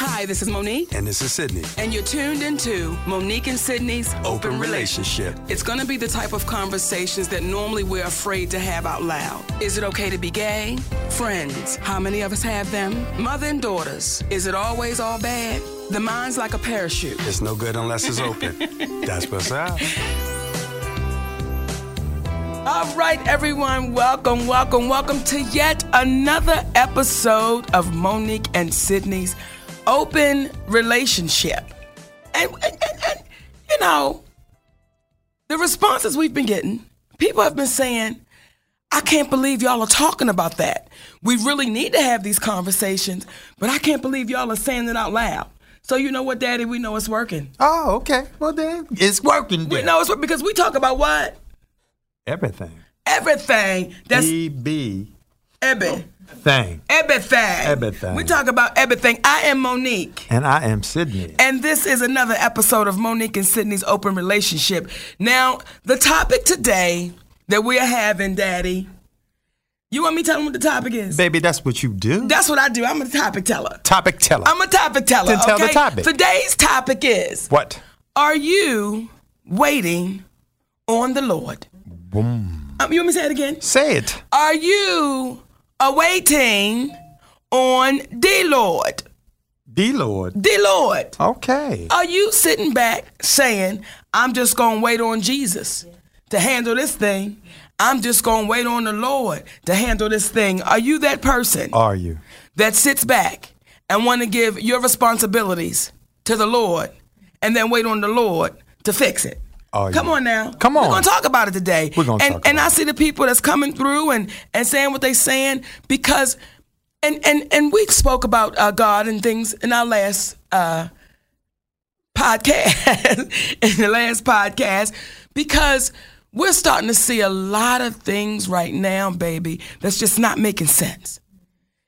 Hi, this is Monique. And this is Sydney. And you're tuned into Monique and Sydney's Open, Open Relationship. It's going to be the type of conversations that normally we're afraid to have out loud. Is it okay to be gay? Friends, how many of us have them? Mother and daughters, is it always all bad? The mind's like a parachute. It's no good unless it's open. That's what's up. All right, everyone, welcome, welcome, welcome to yet another episode of Monique and Sydney's Open Relationship. And, and, and, and, you know, the responses we've been getting, people have been saying, I can't believe y'all are talking about that. We really need to have these conversations, but I can't believe y'all are saying it out loud. So you know what, Daddy? We know it's working. Oh, okay. Well then, it's working. We know it's working because we talk about what? everything. Everything. That's E B. thing. Everything. Everything. We talk about everything. I am Monique. And I am Sydney. And this is another episode of Monique and Sydney's Open Relationship. Now, the topic today that we're having, Daddy, you want me to tell them what the topic is? Baby, that's what you do. That's what I do. I'm a topic teller. Topic teller. I'm a topic teller. Then tell the topic. Today's topic is what? Are you waiting on the Lord? Boom. Um, you want me to say it again? Say it. Are you awaiting on the Lord? D Lord. The Lord. Okay. Are you sitting back saying, I'm just going to wait on Jesus to handle this thing? I'm just going to wait on the Lord to handle this thing. Are you that person Are you? that sits back and want to give your responsibilities to the Lord and then wait on the Lord to fix it? Are Come you? on now. Come on. We're going to talk about it today. We're gonna and, talk And I see the people that's coming through and, and saying what they're saying because, and, and, and we spoke about uh, God and things in our last uh, podcast, in the last podcast, because we're starting to see a lot of things right now, baby, that's just not making sense.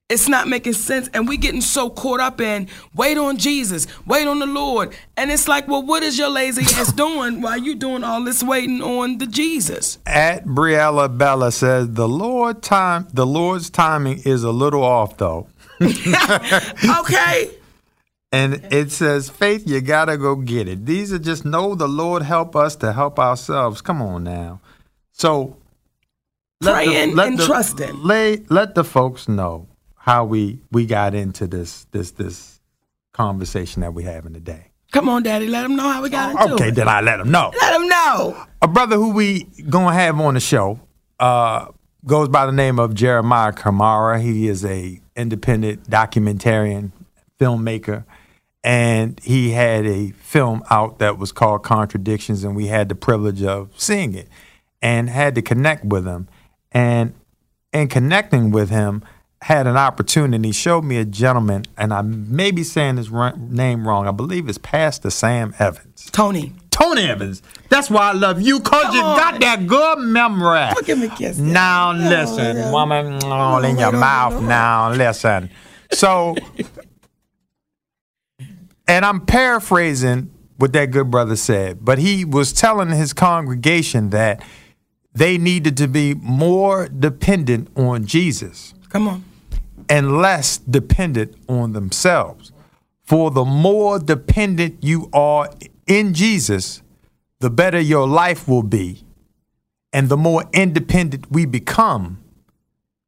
It's not making sense, and we getting so caught up in wait on Jesus, wait on the Lord, and it's like, well, what is your lazy ass doing while you doing all this waiting on the Jesus? At Briella Bella says the Lord time the Lord's timing is a little off though. Okay, And it says, Faith, you gotta go get it. These are just know the Lord help us to help ourselves. Come on now. So Praying and trusting. Lay, let the folks know how we we got into this this this conversation that we're having today. come on, Daddy, let them know how we got into Okay, it. then I let them know. Let them know. A brother who we gonna have on the show uh, goes by the name of Jeremiah Camara. He is a independent documentarian filmmaker, and he had a film out that was called Contradictions, and we had the privilege of seeing it, and had to connect with him, and in connecting with him. Had an opportunity. He showed me a gentleman, and I may be saying his name wrong. I believe it's Pastor Sam Evans. Tony, Tony Evans. That's why I love you, cause you on. got that good memory. give me a kiss. Now listen, woman, all in your mouth. Now listen. So, and I'm paraphrasing what that good brother said, but he was telling his congregation that they needed to be more dependent on Jesus come on. And less dependent on themselves. For the more dependent you are in Jesus, the better your life will be. And the more independent we become,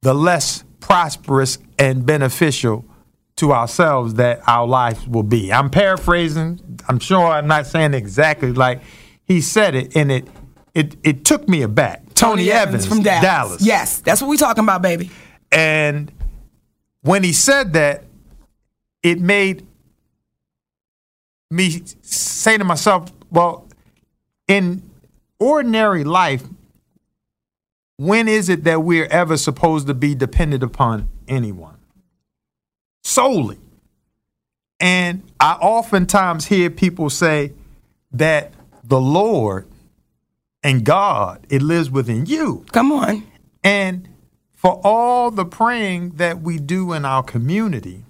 the less prosperous and beneficial to ourselves that our lives will be. I'm paraphrasing. I'm sure I'm not saying exactly like he said it, and it it it took me aback. Tony, Evans, from Dallas. Yes, that's what we're talking about, baby. And when he said that, it made me say to myself, well, in ordinary life, when is it that we're ever supposed to be dependent upon anyone. Solely. And I oftentimes hear people say that the Lord and God, it lives within you. Come on. And for all the praying that we do in our community,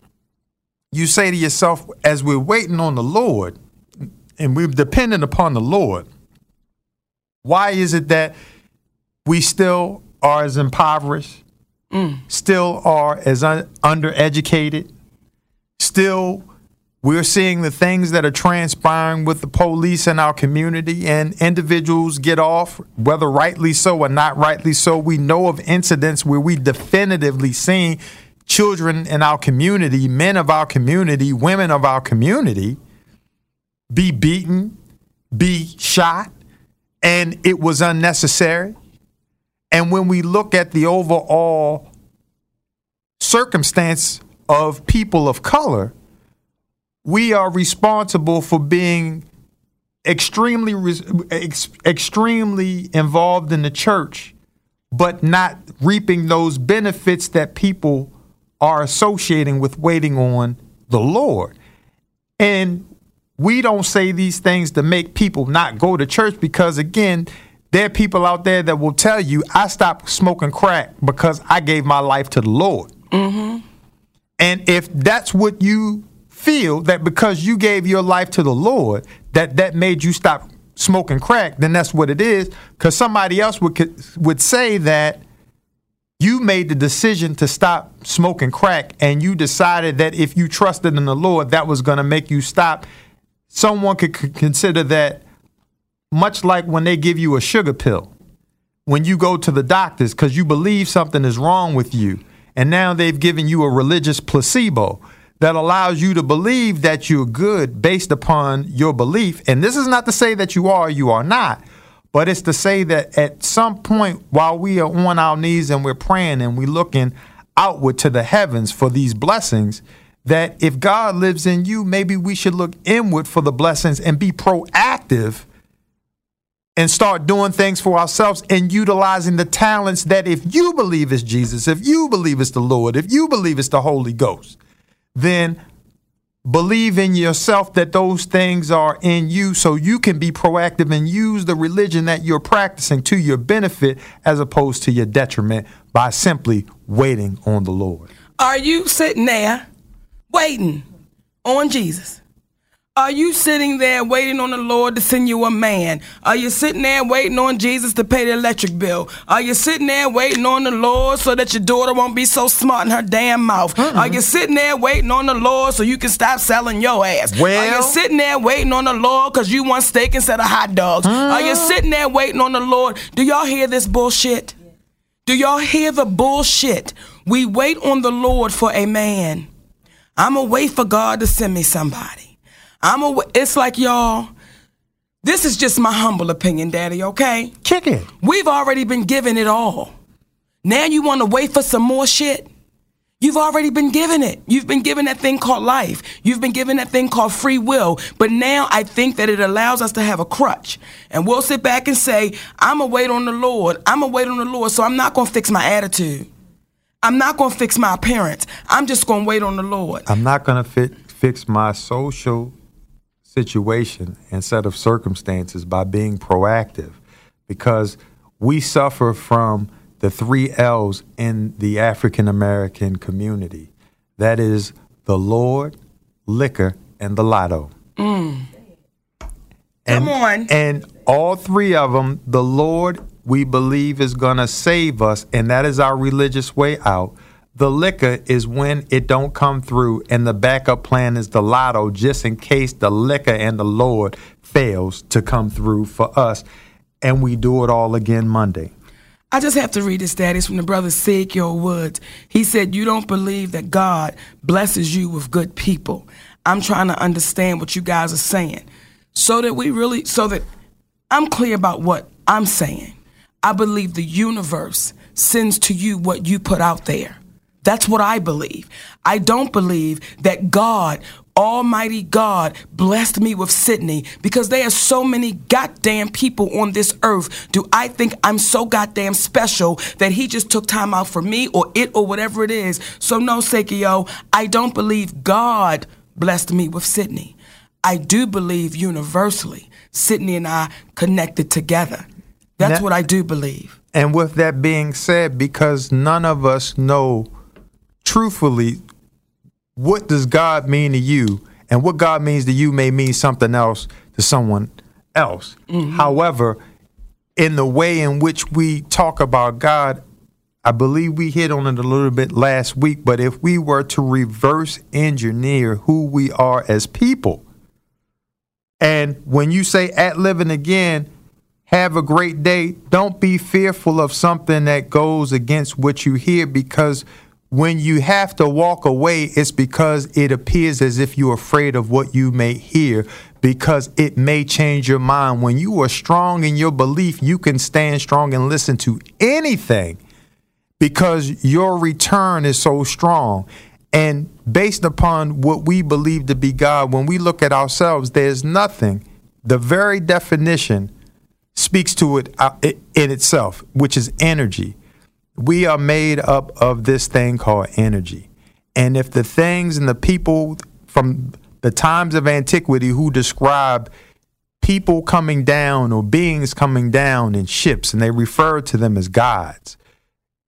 you say to yourself, as we're waiting on the Lord and we're dependent upon the Lord, why is it that we still are as impoverished, mm. still are as un- undereducated, still we're seeing the things that are transpiring with the police in our community, and individuals get off, whether rightly so or not rightly so. We know of incidents where we definitively seen children in our community, men of our community, women of our community be beaten, be shot, and it was unnecessary. And when we look at the overall circumstance of people of color, we are responsible for being extremely ex- extremely involved in the church but not reaping those benefits that people are associating with waiting on the Lord. And we don't say these things to make people not go to church because again, there are people out there that will tell you, I stopped smoking crack because I gave my life to the Lord. Mm-hmm. And if that's what you feel that because you gave your life to the Lord, that that made you stop smoking crack, then that's what it is. Because somebody else would would say that you made the decision to stop smoking crack, and you decided that if you trusted in the Lord, that was going to make you stop. Someone could consider that much like when they give you a sugar pill when you go to the doctors because you believe something is wrong with you. And now they've given you a religious placebo that allows you to believe that you're good based upon your belief. And this is not to say that you are or you are not, but it's to say that at some point while we are on our knees and we're praying and we're looking outward to the heavens for these blessings, that if God lives in you, maybe we should look inward for the blessings and be proactive and start doing things for ourselves and utilizing the talents that if you believe it's Jesus, if you believe it's the Lord, if you believe it's the Holy Ghost, then believe in yourself that those things are in you so you can be proactive and use the religion that you're practicing to your benefit as opposed to your detriment by simply waiting on the Lord. Are you sitting there waiting on Jesus? Are you sitting there waiting on the Lord to send you a man? Are you sitting there waiting on Jesus to pay the electric bill? Are you sitting there waiting on the Lord so that your daughter won't be so smart in her damn mouth? Are you sitting there waiting on the Lord so you can stop selling your ass? Are you sitting there waiting on the Lord because you want steak instead of hot dogs? Are you sitting there waiting on the Lord? Do y'all hear this bullshit? Do y'all hear the bullshit? We wait on the Lord for a man. I'm gonna wait for God to send me somebody. I'm a. It's like y'all. This is just my humble opinion, Daddy. Okay, Kick it. we've already been given it all. Now you want to wait for some more shit? You've already been given it. You've been given that thing called life. You've been given that thing called free will. But now I think that it allows us to have a crutch. And we'll sit back and say, I'm going to wait on the Lord. I'm going to wait on the Lord. So I'm not going to fix my attitude. I'm not going to fix my appearance. I'm just going to wait on the Lord. I'm not going to fix my social situation and set of circumstances by being proactive because we suffer from the three L's in the African American community that is the Lord, liquor, and the lotto. Mm. And, Come on. And all three of them, the Lord, we believe is going to save us, and that is our religious way out. The liquor is when it don't come through, and the backup plan is the lotto, just in case the liquor and the Lord fails to come through for us, and we do it all again Monday. I just have to read this, status from the brother Ezekiel Woods. He said, You don't believe that God blesses you with good people. I'm trying to understand what you guys are saying so that we really, so that I'm clear about what I'm saying. I believe the universe sends to you what you put out there. That's what I believe. I don't believe that God Almighty God blessed me with Sydney because there are so many goddamn people on this earth. Do I think I'm so goddamn special that he just took time out for me or it or whatever it is? So, no, Sekio, I don't believe God blessed me with Sydney. I do believe universally Sydney and I connected together. That's That- what I do believe. And with that being said, because none of us know truthfully what does God mean to you, and what God means to you may mean something else to someone else. Mm-hmm. However, in the way in which we talk about God, I believe we hit on it a little bit last week, but if we were to reverse engineer who we are as people, and when you say at living again, have a great day. Don't be fearful of something that goes against what you hear because when you have to walk away, it's because it appears as if you're afraid of what you may hear because it may change your mind. When you are strong in your belief, you can stand strong and listen to anything because your return is so strong. And based upon what we believe to be God, when we look at ourselves, there's nothing. The very definition speaks to it uh, in itself, which is energy. We are made up of this thing called energy. And if the things and the people from the times of antiquity who describe people coming down or beings coming down in ships, and they refer to them as gods,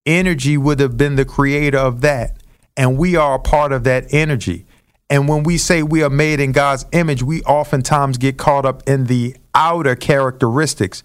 energy would have been the creator of that. And we are a part of that energy. And when we say we are made in God's image, we oftentimes get caught up in the outer characteristics.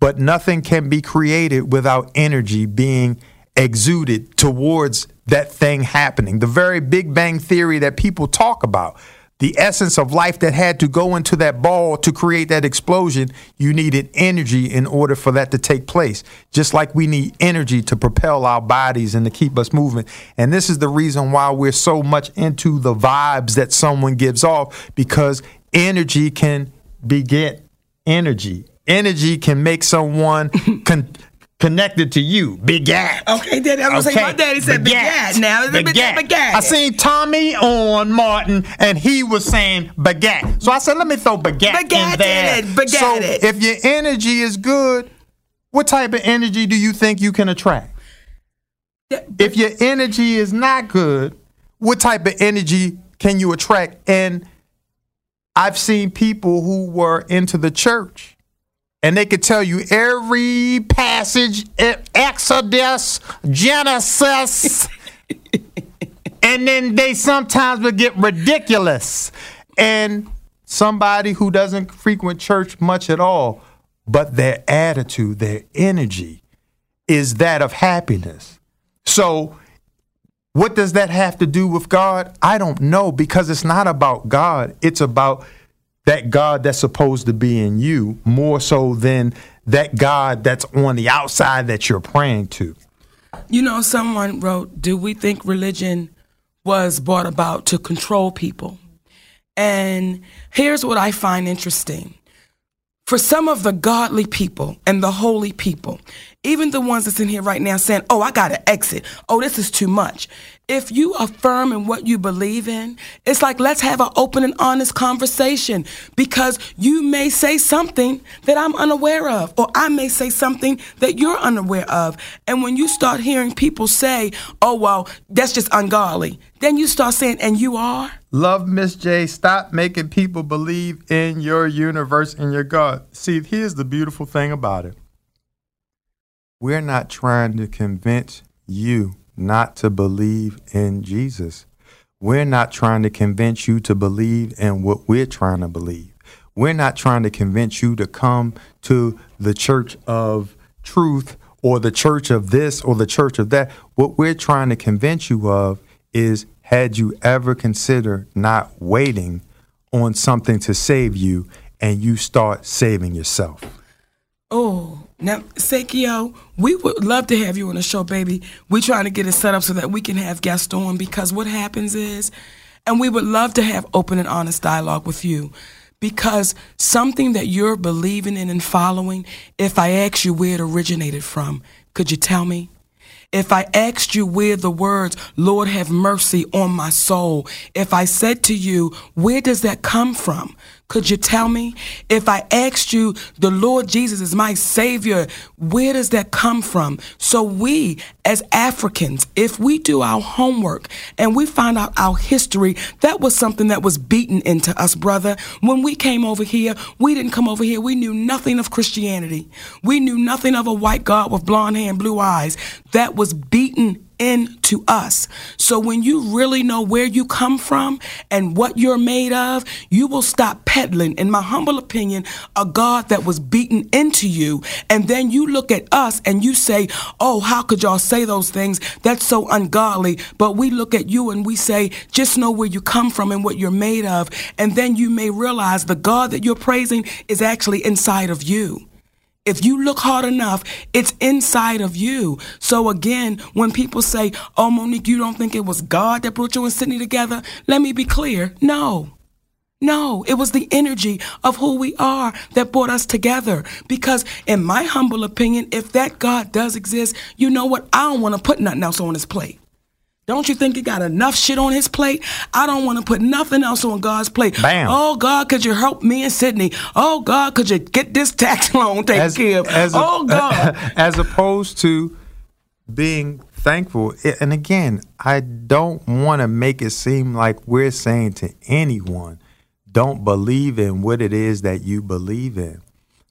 But nothing can be created without energy being exuded towards that thing happening. The very Big Bang Theory that people talk about, the essence of life that had to go into that ball to create that explosion, you needed energy in order for that to take place. Just like we need energy to propel our bodies and to keep us moving. And this is the reason why we're so much into the vibes that someone gives off because energy can beget energy. Energy can make someone con- connected to you. Begat. Okay, Daddy, I was gonna say my daddy said baguette. Now it's Baguette. baguette. I seen Tommy on Martin, and he was saying baguette. So I said, let me throw baguette, Baguette in there. it, baguette so it. if your energy is good, what type of energy do you think you can attract? If your energy is not good, what type of energy can you attract? And I've seen people who were into the church and they could tell you every passage, Exodus, Genesis, and then they sometimes would get ridiculous. And somebody who doesn't frequent church much at all, but their attitude, their energy is that of happiness. So, what does that have to do with God? I don't know because it's not about God. It's about that God that's supposed to be in you more so than that God that's on the outside that you're praying to. You know, someone wrote, Do we think religion was brought about to control people? And here's what I find interesting. For some of the godly people and the holy people, even the ones that's in here right now saying, Oh, I got to exit. Oh, this is too much. If you affirm in what you believe in, it's like let's have an open and honest conversation because you may say something that I'm unaware of, or I may say something that you're unaware of. And when you start hearing people say, Oh, well, that's just ungodly, then you start saying, And you are? Love Miss J, stop making people believe in your universe and your God. See, here's the beautiful thing about it. We're not trying to convince you not to believe in Jesus. We're not trying to convince you to believe in what we're trying to believe. We're not trying to convince you to come to the church of truth or the church of this or the church of that. What we're trying to convince you of is had you ever considered not waiting on something to save you and you start saving yourself? Oh, now, Sekio, we would love to have you on the show, baby. We're trying to get it set up so that we can have guests on because what happens is, and we would love to have open and honest dialogue with you because something that you're believing in and following, if I ask you where it originated from, could you tell me? If I asked you where the words, Lord have mercy on my soul, if I said to you, where does that come from? Could you tell me? If I asked you, the Lord Jesus is my Savior, where does that come from? So, we as Africans, if we do our homework and we find out our history, that was something that was beaten into us, brother. When we came over here, we didn't come over here, we knew nothing of Christianity. We knew nothing of a white God with blonde hair and blue eyes. That was beaten into us. So when you really know where you come from and what you're made of, you will stop peddling, in my humble opinion, a God that was beaten into you. And then you look at us and you say, Oh, how could y'all say those things? That's so ungodly. But we look at you and we say, Just know where you come from and what you're made of. And then you may realize the God that you're praising is actually inside of you. If you look hard enough, it's inside of you. So again, when people say, Oh, Monique, you don't think it was God that brought you and Sydney together? Let me be clear. No. No, it was the energy of who we are that brought us together. Because, in my humble opinion, if that God does exist, you know what? I don't want to put nothing else on his plate. Don't you think he got enough shit on his plate? I don't want to put nothing else on God's plate. Bam. Oh God, could you help me and Sydney? Oh God, could you get this tax loan taken as, care of? as a- oh God. as opposed to being thankful. And again, I don't want to make it seem like we're saying to anyone, don't believe in what it is that you believe in.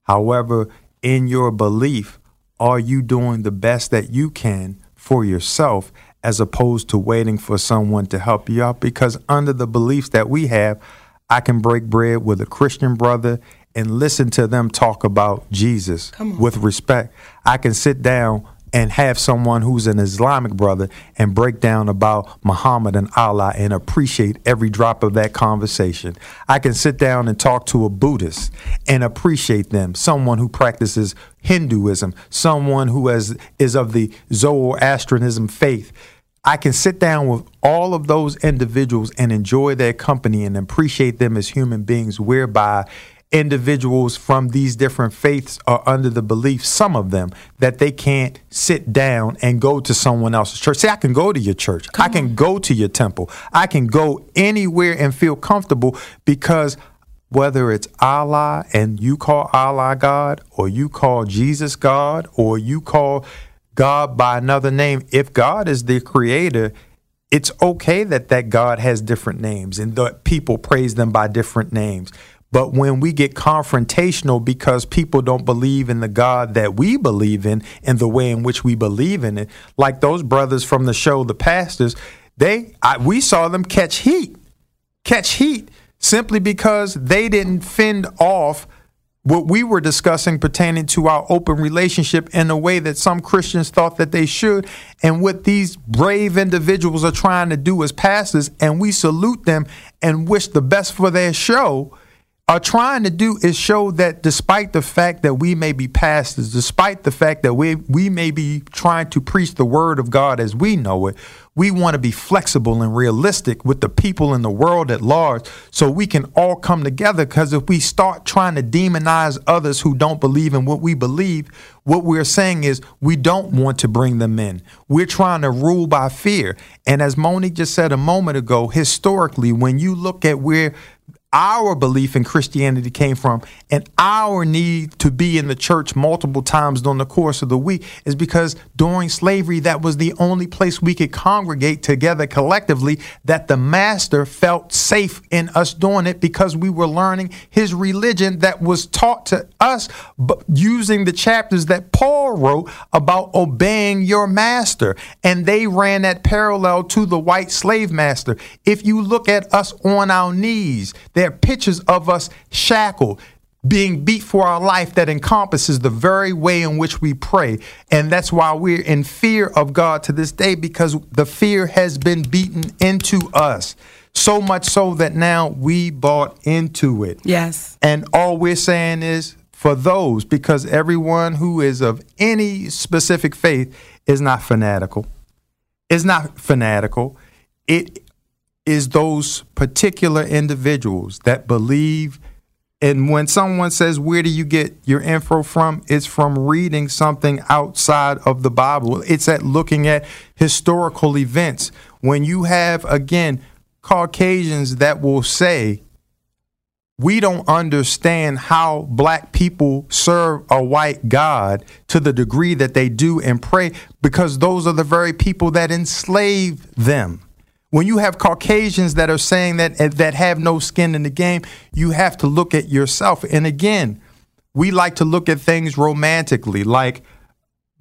However, in your belief, are you doing the best that you can for yourself as opposed to waiting for someone to help you out? Because under the beliefs that we have, I can break bread with a Christian brother and listen to them talk about Jesus with respect. I can sit down and have someone who's an Islamic brother and break down about Muhammad and Allah and appreciate every drop of that conversation. I can sit down and talk to a Buddhist and appreciate them, someone who practices Hinduism, someone who has, is of the Zoroastrianism faith. I can sit down with all of those individuals and enjoy their company and appreciate them as human beings, whereby individuals from these different faiths are under the belief, some of them, that they can't sit down and go to someone else's church. Say, I can go to your church, I can go to your temple, I can go anywhere and feel comfortable because whether it's Allah and you call Allah God, or you call Jesus God, or you call God by another name, if God is the creator, it's okay that that God has different names and that people praise them by different names. But when we get confrontational because people don't believe in the God that we believe in and the way in which we believe in it, like those brothers from the show, the pastors, they I, we saw them catch heat, catch heat simply because they didn't fend off what we were discussing pertaining to our open relationship in a way that some Christians thought that they should, and what these brave individuals are trying to do as pastors, and we salute them and wish the best for their show are trying to do is show that despite the fact that we may be pastors, despite the fact that we we may be trying to preach the word of God as we know it, we want to be flexible and realistic with the people in the world at large so we can all come together because if we start trying to demonize others who don't believe in what we believe, what we're saying is we don't want to bring them in. We're trying to rule by fear. And as Monique just said a moment ago, historically, when you look at where our belief in Christianity came from and our need to be in the church multiple times during the course of the week is because during slavery, that was the only place we could congregate together collectively, that the master felt safe in us doing it because we were learning his religion that was taught to us using the chapters that Paul wrote about obeying your master. And they ran that parallel to the white slave master. If you look at us on our knees, there are pictures of us shackled, being beat for our life that encompasses the very way in which we pray. And that's why we're in fear of God to this day because the fear has been beaten into us. So much so that now we bought into it. Yes. And all we're saying is for those, because everyone who is of any specific faith is not fanatical, is not fanatical. It is those particular individuals that believe And when someone says, Where do you get your info from? It's from reading something outside of the Bible. It's at looking at historical events. When you have, again, Caucasians that will say, we don't understand how black people serve a white God to the degree that they do and pray because those are the very people that enslave them. When you have Caucasians that are saying that that have no skin in the game, you have to look at yourself. And again, we like to look at things romantically, like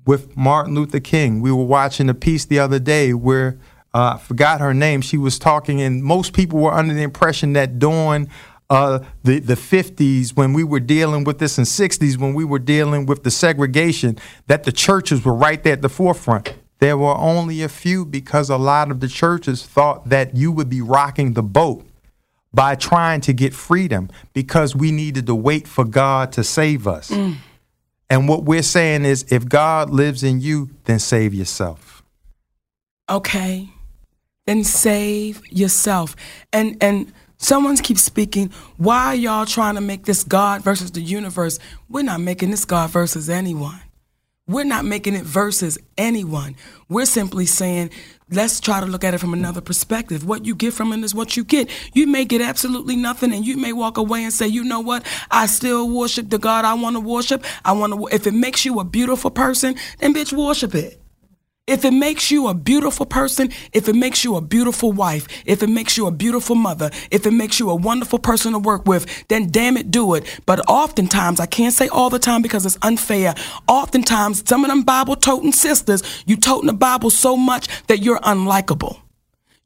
with Martin Luther King. We were watching a piece the other day where uh, I forgot her name. She was talking, and most people were under the impression that during uh, the the 50s when we were dealing with this, and 60s when we were dealing with the segregation, that the churches were right there at the forefront. There were only a few because a lot of the churches thought that you would be rocking the boat by trying to get freedom because we needed to wait for God to save us. Mm. And what we're saying is if God lives in you, then save yourself. Okay. Then save yourself. And and someone keeps speaking, why are y'all trying to make this God versus the universe? We're not making this God versus anyone. We're not making it versus anyone. We're simply saying, let's try to look at it from another perspective. What you get from it is what you get. You may get absolutely nothing and you may walk away and say, you know what? I still worship the God I want to worship. I want to, if it makes you a beautiful person, then bitch, worship it. If it makes you a beautiful person, if it makes you a beautiful wife, if it makes you a beautiful mother, if it makes you a wonderful person to work with, then damn it, do it. But oftentimes, I can't say all the time because it's unfair. Oftentimes, some of them Bible toting sisters, you toting the Bible so much that you're unlikable.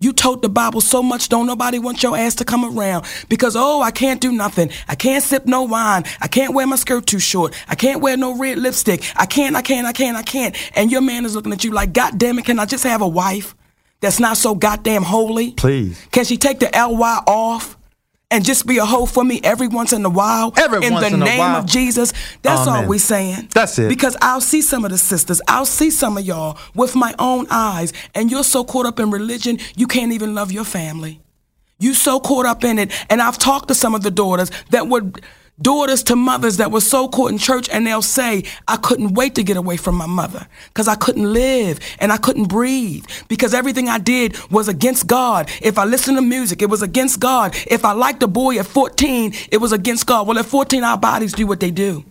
You tote the Bible so much, don't nobody want your ass to come around because, oh, I can't do nothing. I can't sip no wine. I can't wear my skirt too short. I can't wear no red lipstick. I can't, I can't, I can't, I can't. And your man is looking at you like, God damn it, can I just have a wife that's not so goddamn holy? Please. Can she take the LY off? And just be a hoe for me every once in a while. Every in the in name while. of Jesus. That's Amen. all we're saying. That's it. Because I'll see some of the sisters, I'll see some of y'all with my own eyes, and you're so caught up in religion, you can't even love your family. You so caught up in it. And I've talked to some of the daughters that would daughters to mothers that were so caught in church and they'll say, I couldn't wait to get away from my mother because I couldn't live and I couldn't breathe because everything I did was against God. If I listened to music, it was against God. If I liked a boy at 14, it was against God. Well, at 14, our bodies do what they do.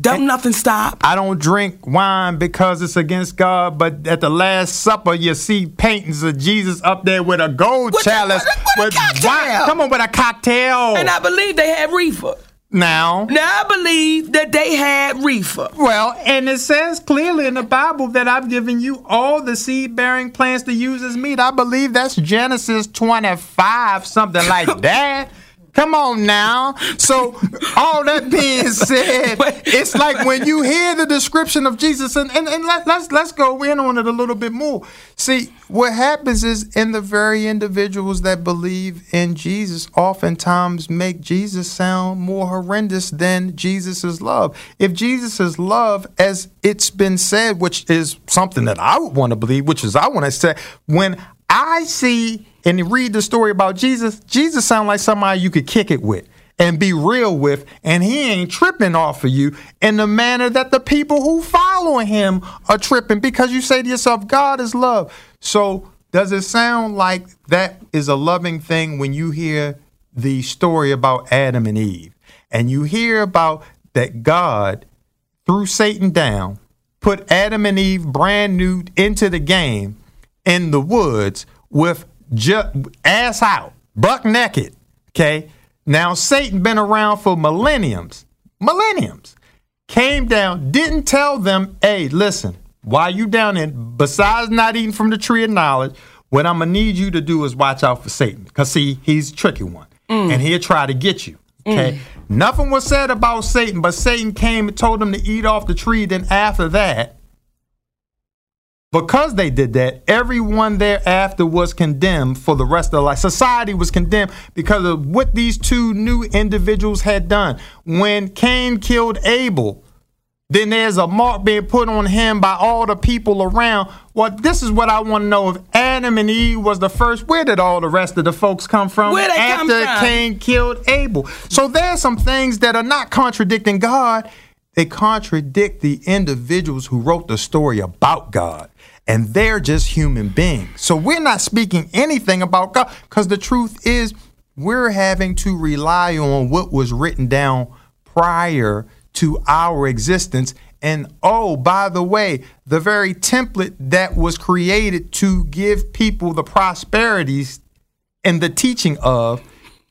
Don't nothing stop. I don't drink wine because it's against God, but at the Last Supper, you see paintings of Jesus up there with a gold With a- chalice with a cocktail. wine. Come on, with a cocktail. And I believe they had reefer. Now, Now I believe that they had reefer. well, and it says clearly in the Bible that I've given you all the seed bearing plants to use as meat. I believe that's Genesis 25, something like that. Come on now. So, all that being said, it's like when you hear the description of Jesus, and, and, and let, let's let's go in on it a little bit more. See, what happens is in the very individuals that believe in Jesus, oftentimes make Jesus sound more horrendous than Jesus' love. If Jesus' love, as it's been said, which is something that I would want to believe, which is I want to say, when I see and read the story about Jesus, Jesus sounds like somebody you could kick it with and be real with, and he ain't tripping off of you in the manner that the people who follow him are tripping because you say to yourself, God is love. So, does it sound like that is a loving thing when you hear the story about Adam and Eve and you hear about that God threw Satan down, put Adam and Eve brand new into the game in the woods with ju- ass out, buck naked. Okay. Now Satan been around for millenniums, millenniums. Came down, didn't tell them, hey, listen, while you down there, besides not eating from the tree of knowledge, what I'm gonna need you to do is watch out for Satan. Cause see, he's a tricky one. Mm. And he'll try to get you. Okay. Mm. Nothing was said about Satan, but Satan came and told them to eat off the tree. Then after that, because they did that, everyone thereafter was condemned for the rest of their life. Society was condemned because of what these two new individuals had done. When Cain killed Abel, then there's a mark being put on him by all the people around. Well, this is what I want to know. If Adam and Eve was the first, where did all the rest of the folks come from? Where they come After from? Cain killed Abel. So there's some things that are not contradicting God. They contradict the individuals who wrote the story about God. And they're just human beings. So we're not speaking anything about God because the truth is we're having to rely on what was written down prior to our existence. And oh, by the way, the very template that was created to give people the prosperities and the teaching of,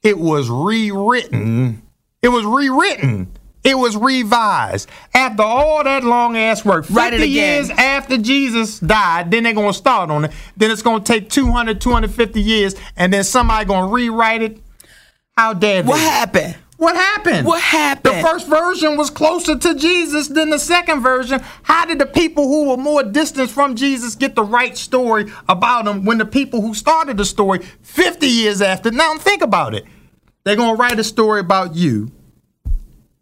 it was rewritten. It was rewritten. It was revised. After all that long ass work, 50 Write it again. years after Jesus died, then they're going to start on it. Then it's going to take 200, 250 years, and then somebody going to rewrite it. How dare they? What happened? What happened? What happened? The first version was closer to Jesus than the second version. How did the people who were more distant from Jesus get the right story about him when the people who started the story 50 years after? Now think about it. They're going to write a story about you.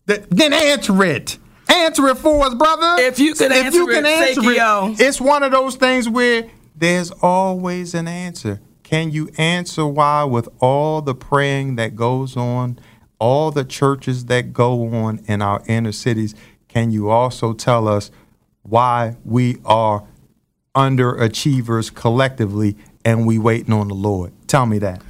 Th- Then answer it. Answer it for us, brother. If you could if you answer can it, answer it, it's one of those things where there's always an answer. Can you answer why, with all the praying that goes on, all the churches that go on in our inner cities, can you also tell us why we are underachievers collectively and we waiting on the Lord? Tell me that.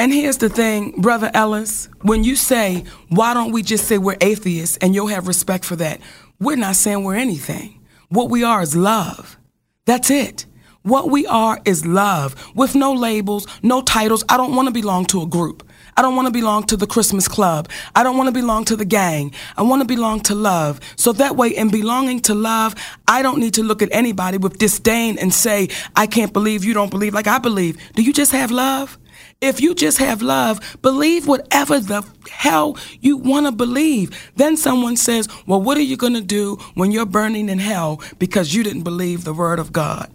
And here's the thing, Brother Ellis, when you say, why don't we just say we're atheists and you'll have respect for that? We're not saying we're anything. What we are is love. That's it. What we are is love with no labels, no titles. I don't want to belong to a group. I don't want to belong to the Christmas club. I don't want to belong to the gang. I want to belong to love. So that way, in belonging to love, I don't need to look at anybody with disdain and say, I can't believe you don't believe like I believe. Do you just have love? If you just have love, believe whatever the hell you want to believe. Then someone says, Well, what are you going to do when you're burning in hell because you didn't believe the word of God?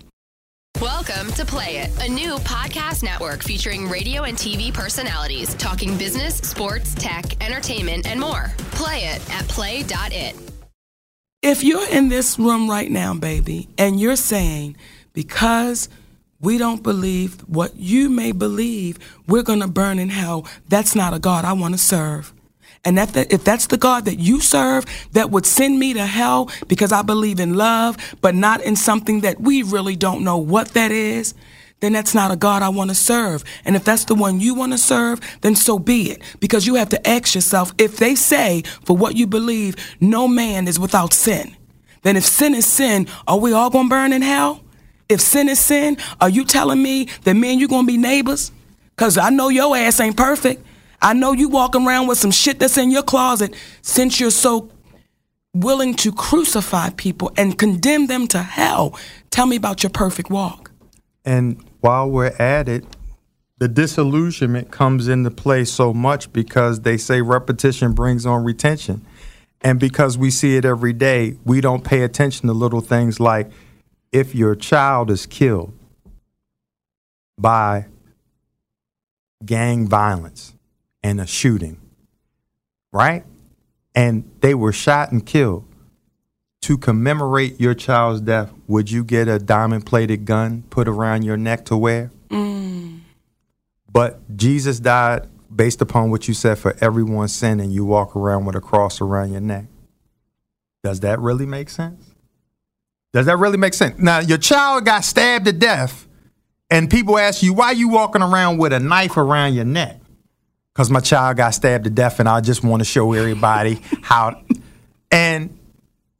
Welcome to Play It, a new podcast network featuring radio and TV personalities talking business, sports, tech, entertainment, and more. Play it at play.it. If you're in this room right now, baby, and you're saying, because we don't believe what you may believe, we're going to burn in hell, that's not a God I want to serve. And if, that, if that's the God that you serve that would send me to hell because I believe in love, but not in something that we really don't know what that is, then that's not a God I want to serve. And if that's the one you want to serve, then so be it. Because you have to ask yourself if they say, for what you believe, no man is without sin, then if sin is sin, are we all going to burn in hell? If sin is sin, are you telling me that me and you to be neighbors? Because I know your ass ain't perfect. I know you walking around with some shit that's in your closet since you're so willing to crucify people and condemn them to hell. Tell me about your perfect walk. And while we're at it, the disillusionment comes into play so much because they say repetition brings on retention. And because we see it every day, we don't pay attention to little things like if your child is killed by gang violence and a shooting, right? And they were shot and killed. To commemorate your child's death, would you get a diamond plated gun put around your neck to wear? Mm. But Jesus died based upon what you said for everyone's sin, and you walk around with a cross around your neck. Does that really make sense? Does that really make sense? Now, your child got stabbed to death, and people ask you, why you walking around with a knife around your neck? Because my child got stabbed to death, and I just want to show everybody how. And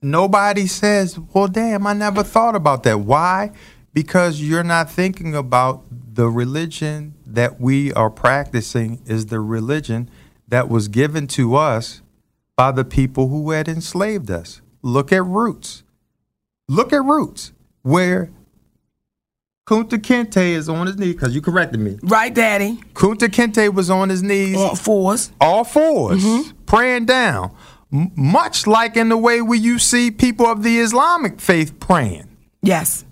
nobody says, well, damn, I never thought about that. Why? Because you're not thinking about the religion that we are practicing is the religion that was given to us by the people who had enslaved us. Look at Roots. Look at Roots, where Kunta Kinte is on his knees, because you corrected me. Right, Daddy? Kunta Kinte was on his knees All fours. all 4s mm-hmm. praying down, M- much like in the way where you see people of the Islamic faith praying. Yes.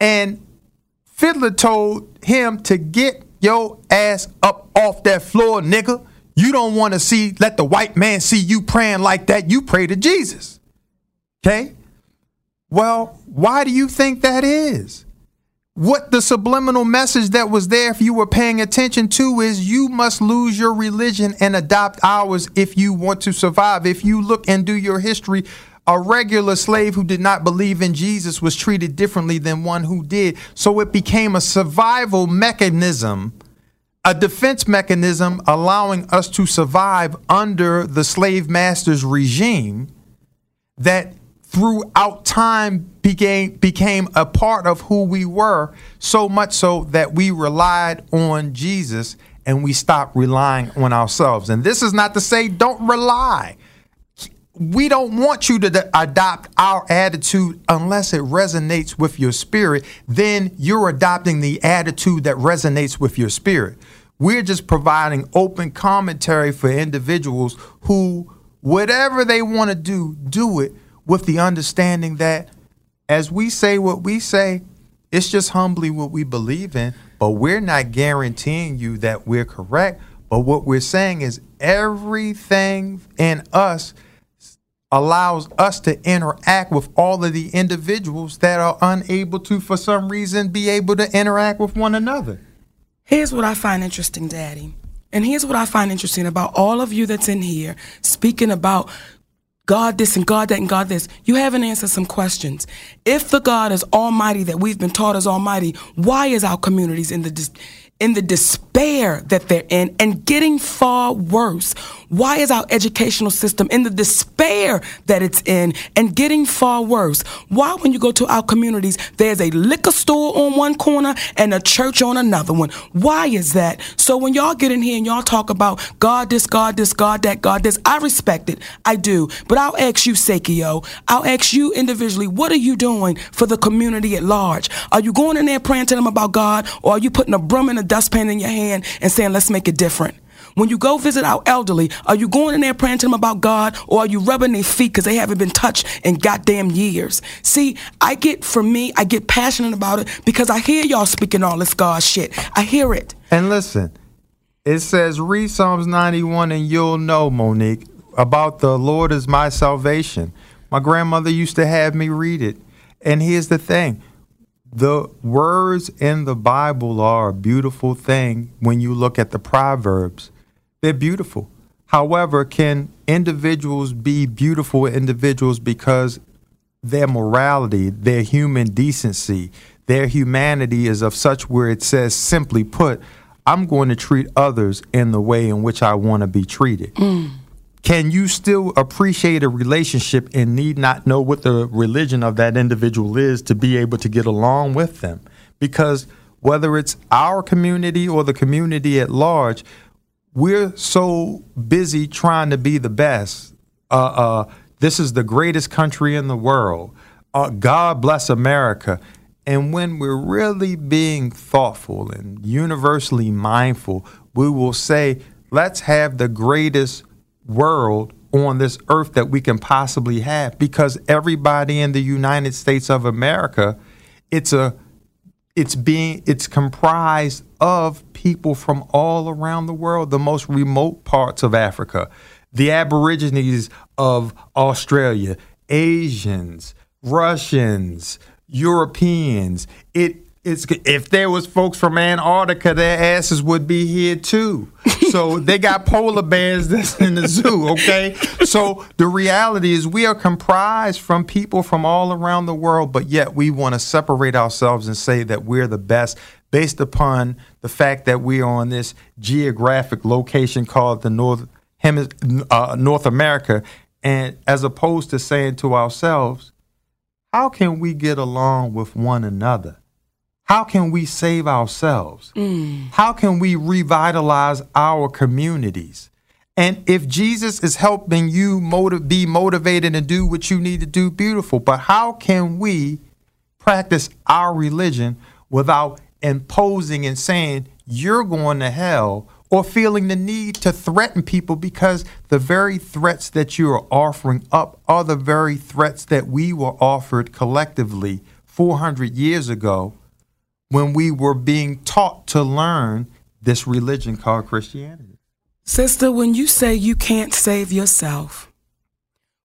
And Fiddler told him to get your ass up off that floor, nigga. You don't want to see, let the white man see you praying like that. You pray to Jesus. Okay? Well, why do you think that is? What the subliminal message that was there, if you were paying attention to, is you must lose your religion and adopt ours if you want to survive. If you look and do your history, a regular slave who did not believe in Jesus was treated differently than one who did. So it became a survival mechanism, a defense mechanism allowing us to survive under the slave master's regime that throughout time became became a part of who we were so much so that we relied on Jesus and we stopped relying on ourselves. And this is not to say don't rely. We don't want you to adopt our attitude unless it resonates with your spirit. Then you're adopting the attitude that resonates with your spirit. We're just providing open commentary for individuals who whatever they want to do do it with the understanding that as we say what we say, it's just humbly what we believe in, but we're not guaranteeing you that we're correct. But what we're saying is everything in us allows us to interact with all of the individuals that are unable to, for some reason, be able to interact with one another. Here's what I find interesting, Daddy. And here's what I find interesting about all of you that's in here speaking about God this and God that and God this. You haven't answered some questions. If the God is almighty that we've been taught is almighty, why is our communities in the dis- in the despair that they're in and getting far worse? Why is our educational system in the despair that it's in and getting far worse? Why, when you go to our communities, there's a liquor store on one corner and a church on another one? Why is that? So when y'all get in here and y'all talk about God this, God this, God that, God this, I respect it. I do. But I'll ask you, Sekio, I'll ask you individually, what are you doing for the community at large? Are you going in there praying to them about God or are you putting a broom and a dustpan in your hand and saying, let's make it different? When you go visit our elderly, are you going in there praying to them about God or are you rubbing their feet because they haven't been touched in goddamn years? See, I get, for me, I get passionate about it because I hear y'all speaking all this God shit. I hear it. And listen, it says, read Psalms 91 and you'll know, Monique, about the Lord is my salvation. My grandmother used to have me read it. And here's the thing the words in the Bible are a beautiful thing when you look at the Proverbs. They're beautiful. However, can individuals be beautiful individuals because their morality, their human decency, their humanity is of such where it says, simply put, I'm going to treat others in the way in which I want to be treated. Mm. Can you still appreciate a relationship and need not know what the religion of that individual is to be able to get along with them? Because whether it's our community or the community at large, we're so busy trying to be the best. Uh, uh, this is the greatest country in the world. Uh, God bless America. And when we're really being thoughtful and universally mindful, we will say, let's have the greatest world on this earth that we can possibly have because everybody in the United States of America, it's a it's being it's comprised of people from all around the world, the most remote parts of Africa, the aborigines of Australia, Asians, Russians, Europeans. It it's if there was folks from Antarctica, their asses would be here too. So they got polar bears that's in the zoo, okay? So the reality is we are comprised from people from all around the world, but yet we want to separate ourselves and say that we're the best based upon the fact that we are on this geographic location called the North Hemis- uh, North America, and as opposed to saying to ourselves, how can we get along with one another? How can we save ourselves? Mm. How can we revitalize our communities? And if Jesus is helping you motiv- be motivated and do what you need to do, beautiful. But how can we practice our religion without imposing and saying, you're going to hell, or feeling the need to threaten people because the very threats that you are offering up are the very threats that we were offered collectively 400 years ago when we were being taught to learn this religion called Christianity. Sister, when you say you can't save yourself,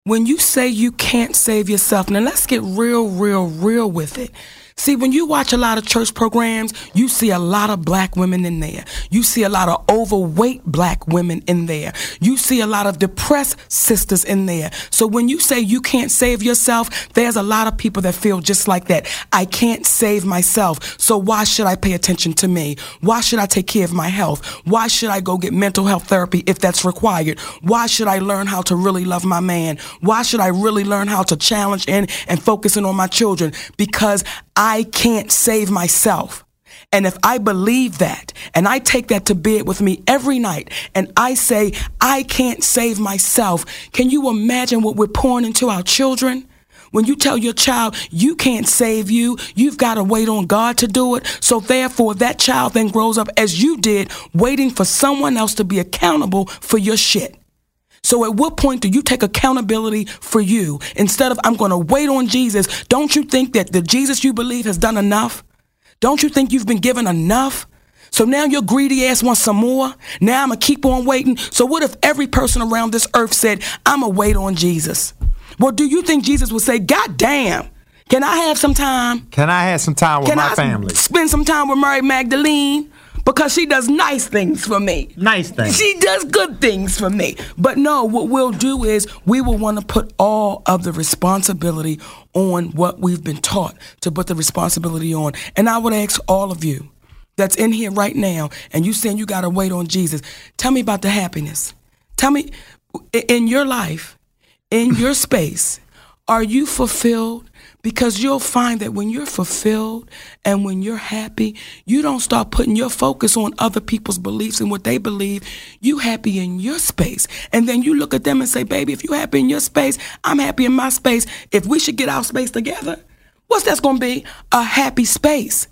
when you say you can't save yourself, now let's get real, real, real with it. See, when you watch a lot of church programs, you see a lot of black women in there. You see a lot of overweight black women in there. You see a lot of depressed sisters in there. So when you say you can't save yourself, there's a lot of people that feel just like that. I can't save myself. So why should I pay attention to me? Why should I take care of my health? Why should I go get mental health therapy if that's required? Why should I learn how to really love my man? Why should I really learn how to challenge in and focusing on my children? Because I can't save myself. And if I believe that and I take that to bed with me every night and I say, I can't save myself, can you imagine what we're pouring into our children? When you tell your child you can't save you, you've got to wait on God to do it. So therefore, that child then grows up as you did, waiting for someone else to be accountable for your shit. So at what point do you take accountability for you instead of I'm going to wait on Jesus? Don't you think that the Jesus you believe has done enough? Don't you think you've been given enough? So now your greedy ass wants some more. Now I'm going to keep on waiting. So what if every person around this earth said, I'm going to wait on Jesus? Well, do you think Jesus would say, God damn, can I have some time? Can I have some time with Can my I family? spend some time with Mary Magdalene? Because she does nice things for me. Nice things. She does good things for me. But no, what we'll do is we will want to put all of the responsibility on what we've been taught to put the responsibility on. And I would ask all of you that's in here right now and you saying you got to wait on Jesus, tell me about the happiness. Tell me in your life, in your space, are you fulfilled? Because you'll find that when you're fulfilled and when you're happy, you don't start putting your focus on other people's beliefs and what they believe. You happy in your space. And then you look at them and say, baby, if you happy in your space, I'm happy in my space. If we should get our space together, what's that's gonna be? A happy space.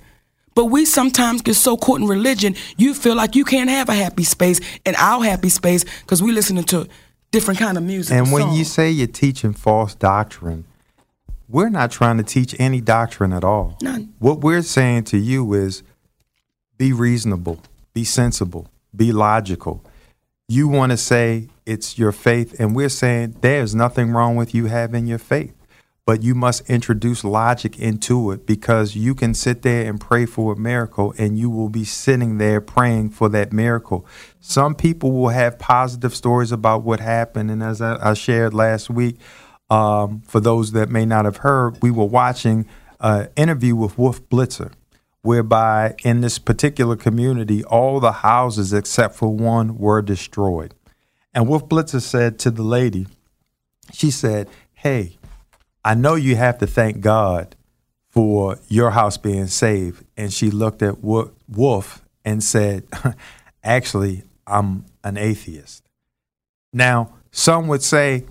But we sometimes get so caught in religion, you feel like you can't have a happy space and our happy space because we listening to different kind of music. And when you say you're teaching false doctrine, we're not trying to teach any doctrine at all. None. What we're saying to you is be reasonable, be sensible, be logical. You want to say it's your faith, and we're saying there's nothing wrong with you having your faith. But you must introduce logic into it because you can sit there and pray for a miracle, and you will be sitting there praying for that miracle. Some people will have positive stories about what happened, and as I, I shared last week, um, for those that may not have heard, we were watching an interview with Wolf Blitzer, whereby in this particular community, all the houses except for one were destroyed. And Wolf Blitzer said to the lady, she said, Hey, I know you have to thank God for your house being saved. And she looked at Wolf and said, Actually, I'm an atheist. Now, some would say,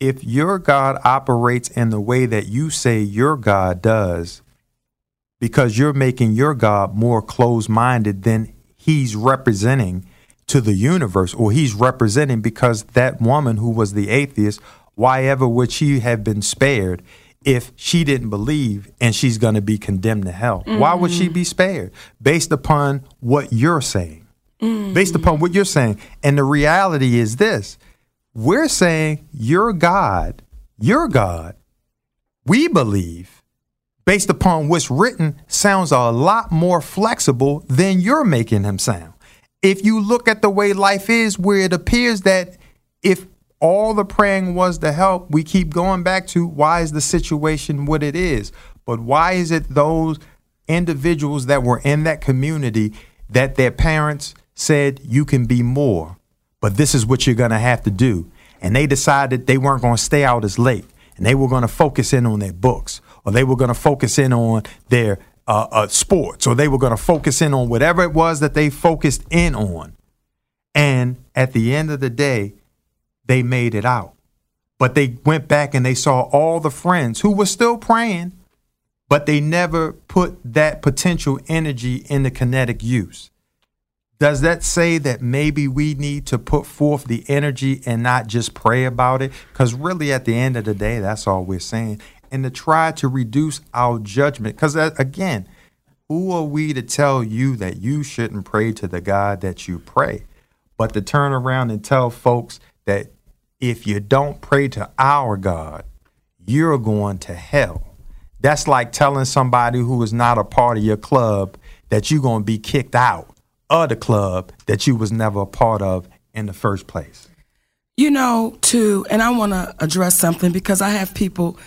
if your God operates in the way that you say your God does, because you're making your God more closed minded than he's representing to the universe, or he's representing because that woman who was the atheist, why ever would she have been spared if she didn't believe and she's going to be condemned to hell? Why would she be spared? Based upon what you're saying. Mm. Based upon what you're saying. And the reality is this we're saying your God, your God, we believe, based upon what's written, sounds a lot more flexible than you're making him sound. If you look at the way life is, where it appears that if all the praying was to help, we keep going back to why is the situation what it is? But why is it those individuals that were in that community that their parents said, you can be more, but this is what you're going to have to do? And they decided they weren't going to stay out as late and they were going to focus in on their books or they were going to focus in on their uh, uh, sports or they were going to focus in on whatever it was that they focused in on. And at the end of the day, they made it out. But they went back and they saw all the friends who were still praying, but they never put that potential energy into kinetic use. Does that say that maybe we need to put forth the energy and not just pray about it? Because really, at the end of the day, that's all we're saying. And to try to reduce our judgment. Because again, who are we to tell you that you shouldn't pray to the God that you pray? But to turn around and tell folks that if you don't pray to our God, you're going to hell. That's like telling somebody who is not a part of your club that you're going to be kicked out of the club that you was never a part of in the first place. You know, too, and I want to address something because I have people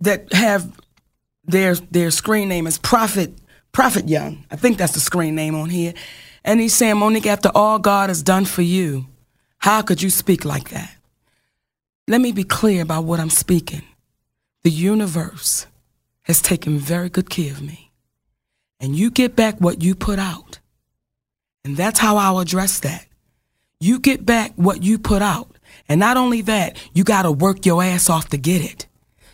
that have their their screen name is Prophet Prophet Young. I think that's the screen name on here. And he's saying, Monique, after all God has done for you, how could you speak like that? Let me be clear about what I'm speaking. The universe has taken very good care of me. And you get back what you put out. And that's how I'll address that. You get back what you put out. And not only that, you got to work your ass off to get it.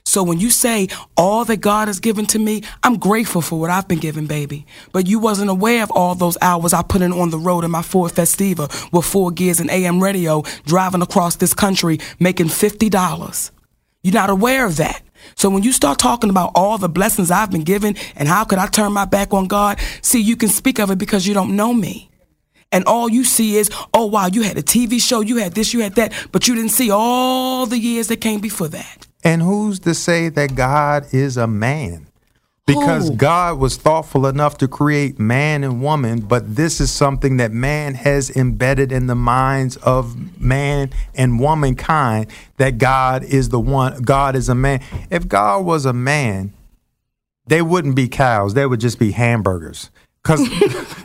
So when you say all that God has given to me, I'm grateful for what I've been given, baby. But you wasn't aware of all those hours I put in on the road in my Ford Festiva with four gears and AM radio, driving across this country, making $50. You're not aware of that. So when you start talking about all the blessings I've been given and how could I turn my back on God, see, you can speak of it because you don't know me. And all you see is, oh, wow, you had a TV show, you had this, you had that, but you didn't see all the years that came before that. And who's to say that God is a man? Because Who? God was thoughtful enough to create man and woman, but this is something that man has embedded in the minds of man and womankind that God is the one, God is a man. If God was a man, they wouldn't be cows, they would just be hamburgers. Cause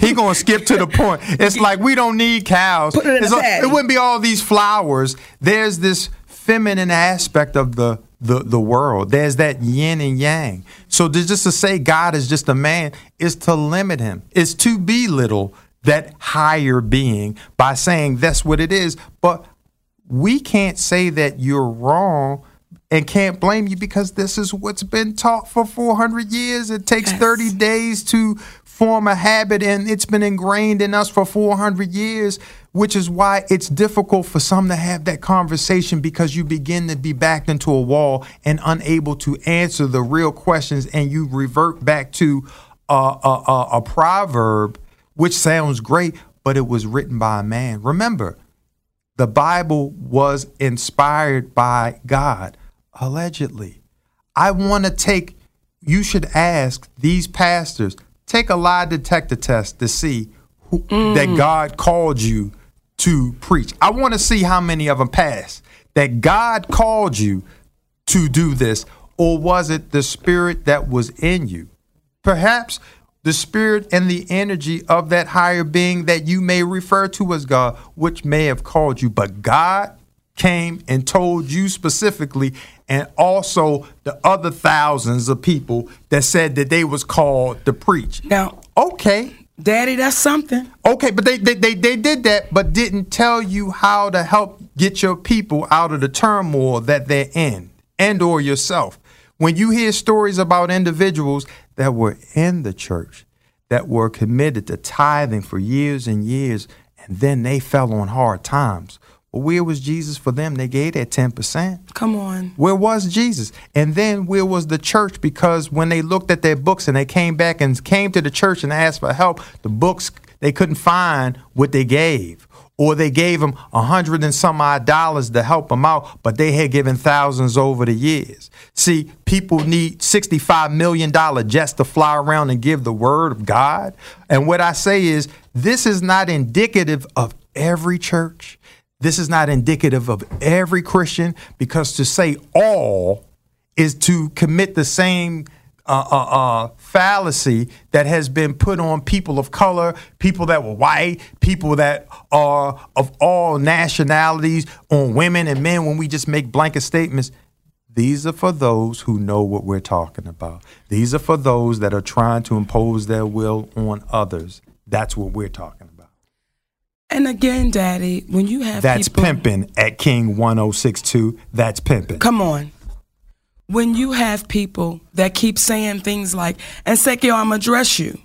he gonna skip to the point. It's like we don't need cows. Put it in a like- it wouldn't be all these flowers. There's this feminine aspect of the the the world. There's that yin and yang. So to, just to say God is just a man is to limit him. Is to belittle that higher being by saying that's what it is. But we can't say that you're wrong and can't blame you because this is what's been taught for 400 years. It takes Yes. 30 days to form a habit and it's been ingrained in us for 400 years, which is why it's difficult for some to have that conversation because you begin to be backed into a wall and unable to answer the real questions and you revert back to a, a, a, a proverb, which sounds great, but it was written by a man. Remember, the Bible was inspired by God, allegedly. I want to take, you should ask these pastors, take a lie detector test to see who, that mm. God called you to preach. I want to see how many of them pass. That God called you to do this, or was it the spirit that was in you? Perhaps the spirit and the energy of that higher being that you may refer to as God, which may have called you, but God came and told you specifically and also the other thousands of people that said that they was called to preach. Now, Okay. Daddy, that's something. Okay, but they, they they they did that, but didn't tell you how to help get your people out of the turmoil that they're in, and or yourself. When you hear stories about individuals that were in the church, that were committed to tithing for years and years, and then they fell on hard times. Where was Jesus for them? They gave that ten percent. Come on. Where was Jesus? And then where was the church? Because when they looked at their books and they came back and came to the church and asked for help, the books they couldn't find what they gave. Or they gave them a hundred and some odd dollars to help them out, but they had given thousands over the years. See, people need $65 million just to fly around and give the word of God. And what I say is, this is not indicative of every church. This is not indicative of every Christian because to say all is to commit the same uh, uh, uh, fallacy that has been put on people of color, people that were white, people that are of all nationalities, on women and men when we just make blanket statements. These are for those who know what we're talking about. These are for those that are trying to impose their will on others. That's what we're talking about. And again, Daddy, when you have That's people, pimping at King 1062. That's pimping. Come on. When you have people that keep saying things like, and Sekio, I'm gonna address you.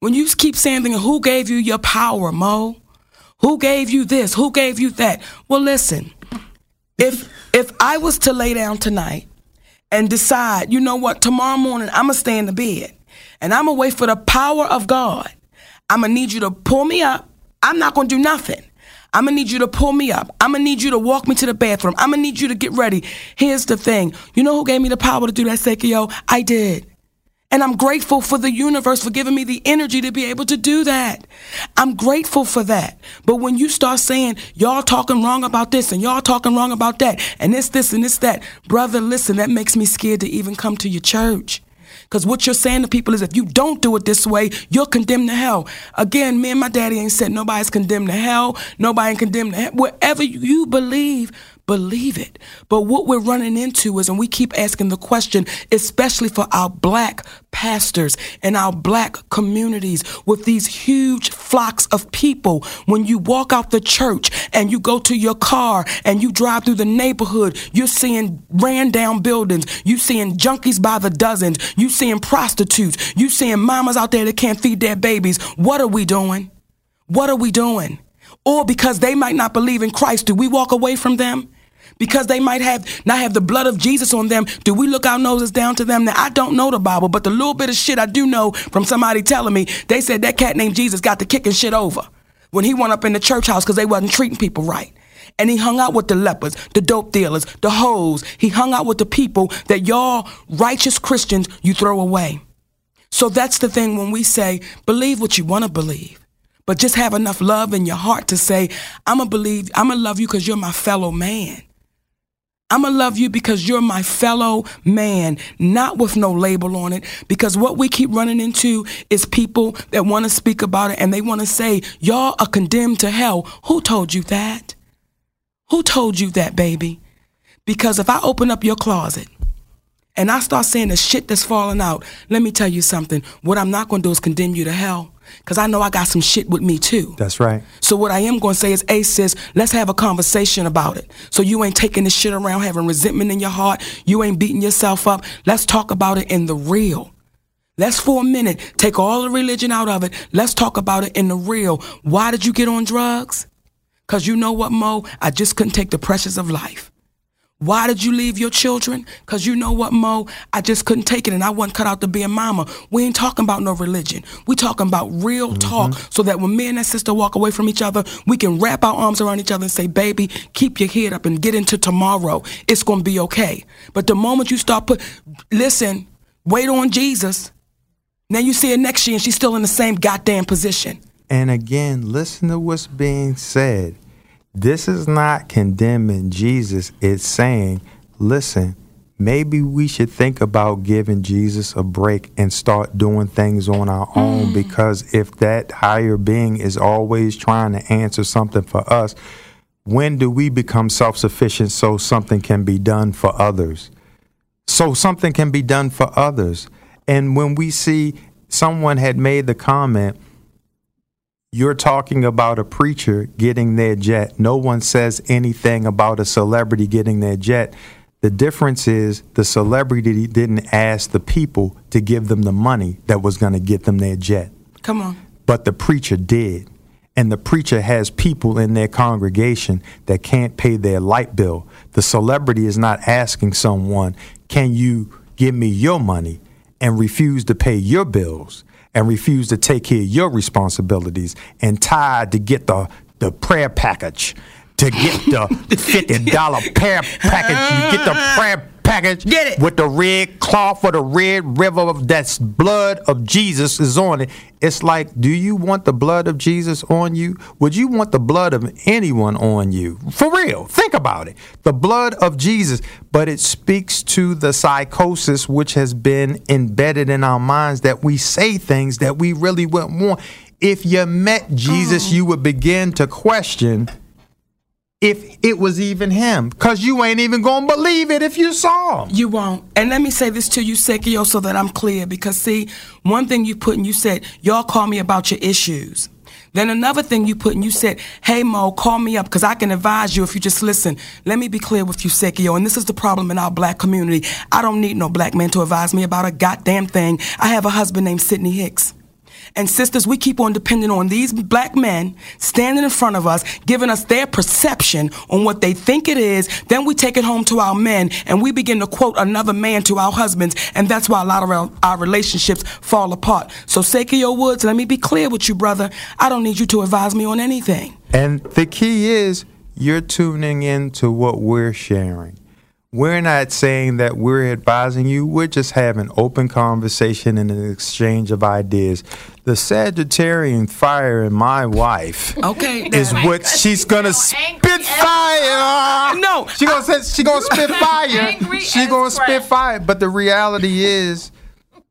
When you keep saying things, who gave you your power, Mo? Who gave you this? Who gave you that? Well, listen, if if I was to lay down tonight and decide, you know what, tomorrow morning I'm gonna stay in the bed and I'm gonna wait for the power of God. I'm gonna need you to pull me up. I'm not gonna do nothing. I'm gonna need you to pull me up. I'm gonna need you to walk me to the bathroom. I'm gonna need you to get ready. Here's the thing. You know who gave me the power to do that, Sekio? I did. And I'm grateful for the universe for giving me the energy to be able to do that. I'm grateful for that. But when you start saying, y'all talking wrong about this and y'all talking wrong about that, and this, this, and this, that, brother, listen, that makes me scared to even come to your church. Because what you're saying to people is if you don't do it this way, you're condemned to hell. Again, me and my daddy ain't said nobody's condemned to hell, nobody condemned to hell. Whatever you believe, believe it. But what we're running into is, and we keep asking the question, especially for our black pastors and our black communities with these huge flocks of people, when you walk out the church and you go to your car and you drive through the neighborhood, you're seeing ran down buildings, you seeing junkies by the dozens, you seeing prostitutes, you seeing mamas out there that can't feed their babies. What are we doing? What are we doing? Or because they might not believe in Christ, do we walk away from them? Because they might have not have the blood of Jesus on them, do we look our noses down to them? Now I don't know the Bible, but the little bit of shit I do know from somebody telling me, they said that cat named Jesus got the kicking shit over when he went up in the church house because they wasn't treating people right. And he hung out with the lepers, the dope dealers, the hoes. He hung out with the people that y'all righteous Christians you throw away. So that's the thing when we say, believe what you want to believe. But just have enough love in your heart to say, I'm to believe, I'm to love you because you're my fellow man. I'm going to love you because you're my fellow man, not with no label on it. Because what we keep running into is people that want to speak about it and they want to say, y'all are condemned to hell. Who told you that? Who told you that, baby? Because if I open up your closet and I start saying the shit that's falling out, let me tell you something. What I'm not going to do is condemn you to hell. Because I know I got some shit with me too. That's right. So what I am going to say is, hey sis, let's have a conversation about it. So you ain't taking this shit around having resentment in your heart. You ain't beating yourself up. Let's talk about it in the real. Let's for a minute take all the religion out of it. Let's talk about it in the real. Why did you get on drugs? Because you know what, Mo? I just couldn't take the pressures of life. Why did you leave your children? Because you know what, Mo? I just couldn't take it and I wasn't cut out to be a mama. We ain't talking about no religion. We talking about real mm-hmm. talk so that when me and that sister walk away from each other, we can wrap our arms around each other and say, baby, keep your head up and get into tomorrow. It's going to be okay. But the moment you start put, listen, wait on Jesus. Now you see her next year and she's still in the same goddamn position. And again, listen to what's being said this is not condemning Jesus. It's saying, listen, maybe we should think about giving Jesus a break and start doing things on our own mm. because if that higher being is always trying to answer something for us, when do we become self sufficient so something can be done for others? So something can be done for others. And when we see someone had made the comment, you're talking about a preacher getting their jet. No one says anything about a celebrity getting their jet. The difference is the celebrity didn't ask the people to give them the money that was going to get them their jet. Come on. But the preacher did. And the preacher has people in their congregation that can't pay their light bill. The celebrity is not asking someone, Can you give me your money? and refuse to pay your bills and refuse to take care of your responsibilities and tired to get the, the prayer package, to get the $50 prayer package, you get the prayer package Get it. with the red cloth or the red river of that's blood of Jesus is on it. It's like, do you want the blood of Jesus on you? Would you want the blood of anyone on you? For real, think about it. The blood of Jesus, but it speaks to the psychosis which has been embedded in our minds that we say things that we really wouldn't want. If you met Jesus, oh. you would begin to question if it was even him because you ain't even gonna believe it if you saw him you won't and let me say this to you sekio so that i'm clear because see one thing you put and you said y'all call me about your issues then another thing you put and you said, hey Mo, call me up because I can advise you if you just listen. Let me be clear with you, Sekio, and this is the problem in our black community. I don't need no black man to advise me about a goddamn thing. I have a husband named Sidney Hicks. And sisters, we keep on depending on these black men standing in front of us, giving us their perception on what they think it is. Then we take it home to our men and we begin to quote another man to our husbands. And that's why a lot of our, our relationships fall apart. So, Sekio Woods, let me be clear with you, brother. I don't need you to advise me on anything. And the key is you're tuning in to what we're sharing. We're not saying that we're advising you. We're just having open conversation and an exchange of ideas. The Sagittarian fire in my wife Okay. is what she's gonna spit fire. No, she gonna say she gonna spit fire. She gonna spit fire. But the reality is,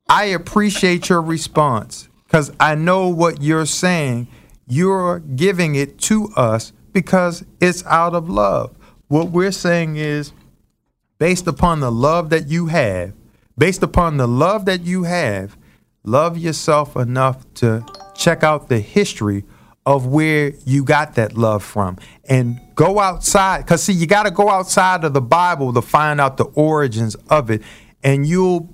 I appreciate your response because I know what you're saying. You're giving it to us because it's out of love. What we're saying is, based upon the love that you have, based upon the love that you have, love yourself enough to check out the history of where you got that love from. And go outside because see you got to go outside of the bible to find out the origins of it and you'll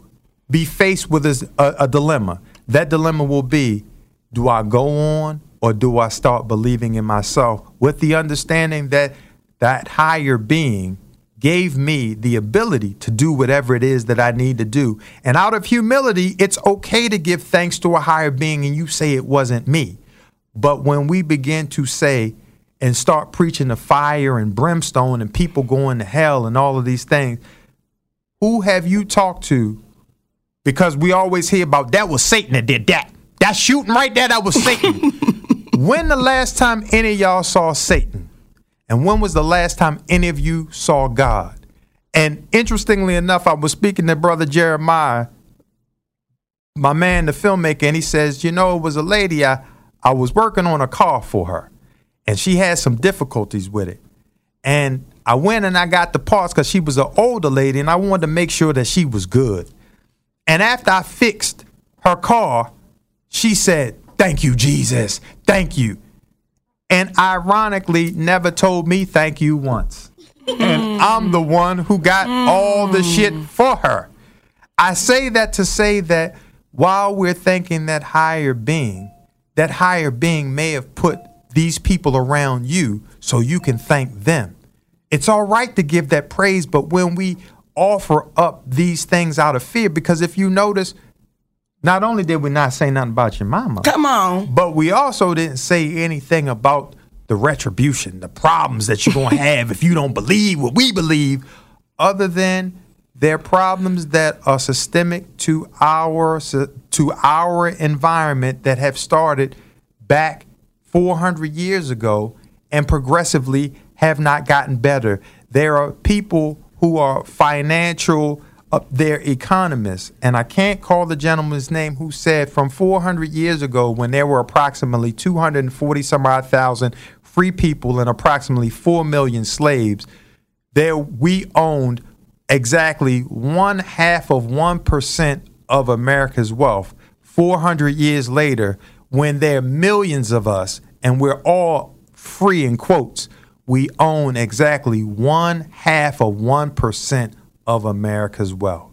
be faced with a, a dilemma. That dilemma will be do i go on or do i start believing in myself with the understanding that that higher being gave me the ability to do whatever it is that I need to do. And out of humility, it's okay to give thanks to a higher being and you say it wasn't me. But when we begin to say and start preaching the fire and brimstone and people going to hell and all of these things, who have you talked to? Because we always hear about that was Satan that did that. That shooting right there, that was Satan. when the last time any of y'all saw Satan? And when was the last time any of you saw God? And interestingly enough, I was speaking to Brother Jeremiah, my man, the filmmaker, and he says, You know, it was a lady, I, I was working on a car for her, and she had some difficulties with it. And I went and I got the parts because she was an older lady, and I wanted to make sure that she was good. And after I fixed her car, she said, Thank you, Jesus. Thank you and ironically never told me thank you once. And mm. I'm the one who got mm. all the shit for her. I say that to say that while we're thanking that higher being, that higher being may have put these people around you so you can thank them. It's all right to give that praise, but when we offer up these things out of fear, because if you notice, not only did we not say nothing about your mama, come on. but we also didn't say anything about the retribution, the problems that you're going to have if you don't believe what we believe, other than they're problems that are systemic to our to our environment that have started back 400 years ago and progressively have not gotten better. There are people who are financial up their economists. And I can't call the gentleman's name who said from 400 years ago, when there were approximately 240 some odd thousand free people and approximately 4 million slaves, there we owned exactly one half of 1% of America's wealth. 400 years later, when there are millions of us and we're all free in quotes, we own exactly one half of 1% of America's wealth.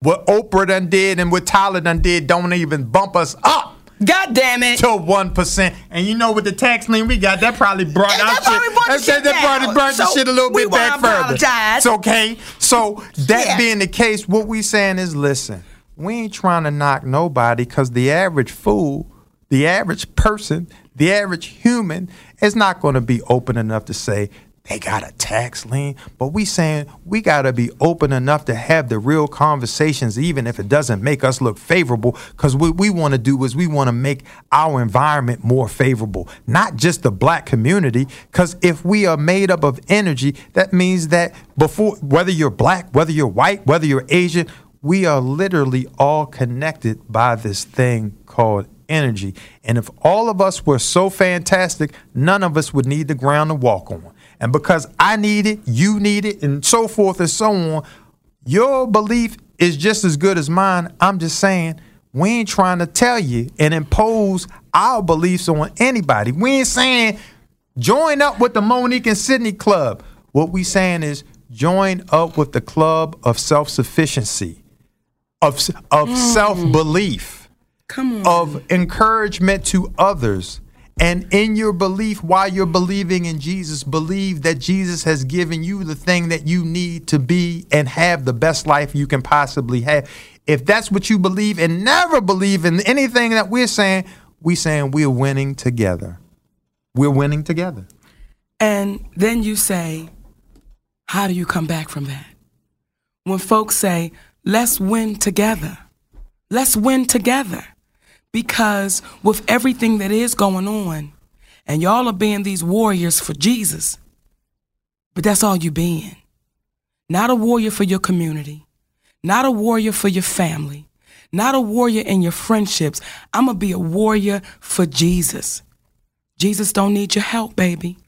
What Oprah done did and what Tyler done did don't even bump us up God damn it. to one percent. And you know, with the tax lien we got, that probably brought Yeah, our that probably shit. brought the that, shit that probably brought the So, shit a little bit back further. It's okay. So that Yeah. being the case, what we saying is, listen, we ain't trying to knock nobody because the average fool, the average person, the average human is not going to be open enough to say they got a tax lien. But we saying we got to be open enough to have the real conversations, even if it doesn't make us look favorable. Because what we want to do is we want to make our environment more favorable, not just the black community. Because if we are made up of energy, that means that before, whether you're black, whether you're white, whether you're Asian, we are literally all connected by this thing called energy. And if all of us were so fantastic, none of us would need the ground to walk on. And because I need it, you need it, and so forth and so on, your belief is just as good as mine. I'm just saying, we ain't trying to tell you and impose our beliefs on anybody. We ain't saying join up with the Monique and Sidney Club. What we saying is join up with the club of self-sufficiency, of, of mm. self-belief Come on. of encouragement to others. And in your belief, while you're believing in Jesus, believe that Jesus has given you the thing that you need to be and have the best life you can possibly have. If that's what you believe and never believe in anything that we're saying, we're saying we're winning together. we're winning together. And then you say, how do you come back from that? When folks say, let's win together, let's win together. Because with everything that is going on, and y'all are being these warriors for Jesus, but that's all you being. Not a warrior for your community, not a warrior for your family, not a warrior in your friendships. I'm going to be a warrior for Jesus. Jesus don't need your help, baby.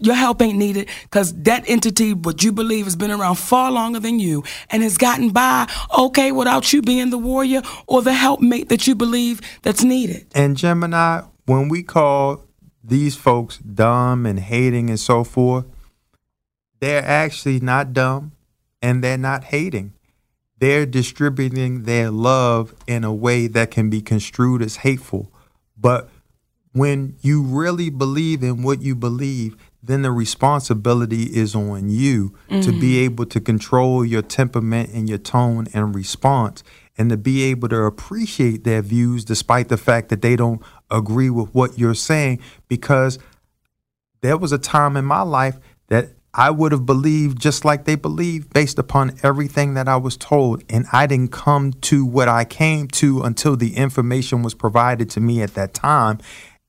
Your help ain't needed because that entity, what you believe, has been around far longer than you and has gotten by okay without you being the warrior or the helpmate that you believe that's needed. And Gemini, when we call these folks dumb and hating and so forth, they're actually not dumb and they're not hating. They're distributing their love in a way that can be construed as hateful. But when you really believe in what you believe, then the responsibility is on you to be mm-hmm. able to control your temperament and your tone and response and to be able to appreciate their views despite the fact that they don't agree with what you're saying because there was a time in my life that I would have believed just like they believe based upon everything that I was told. And I didn't come to what I came to until the information was provided to me at that time.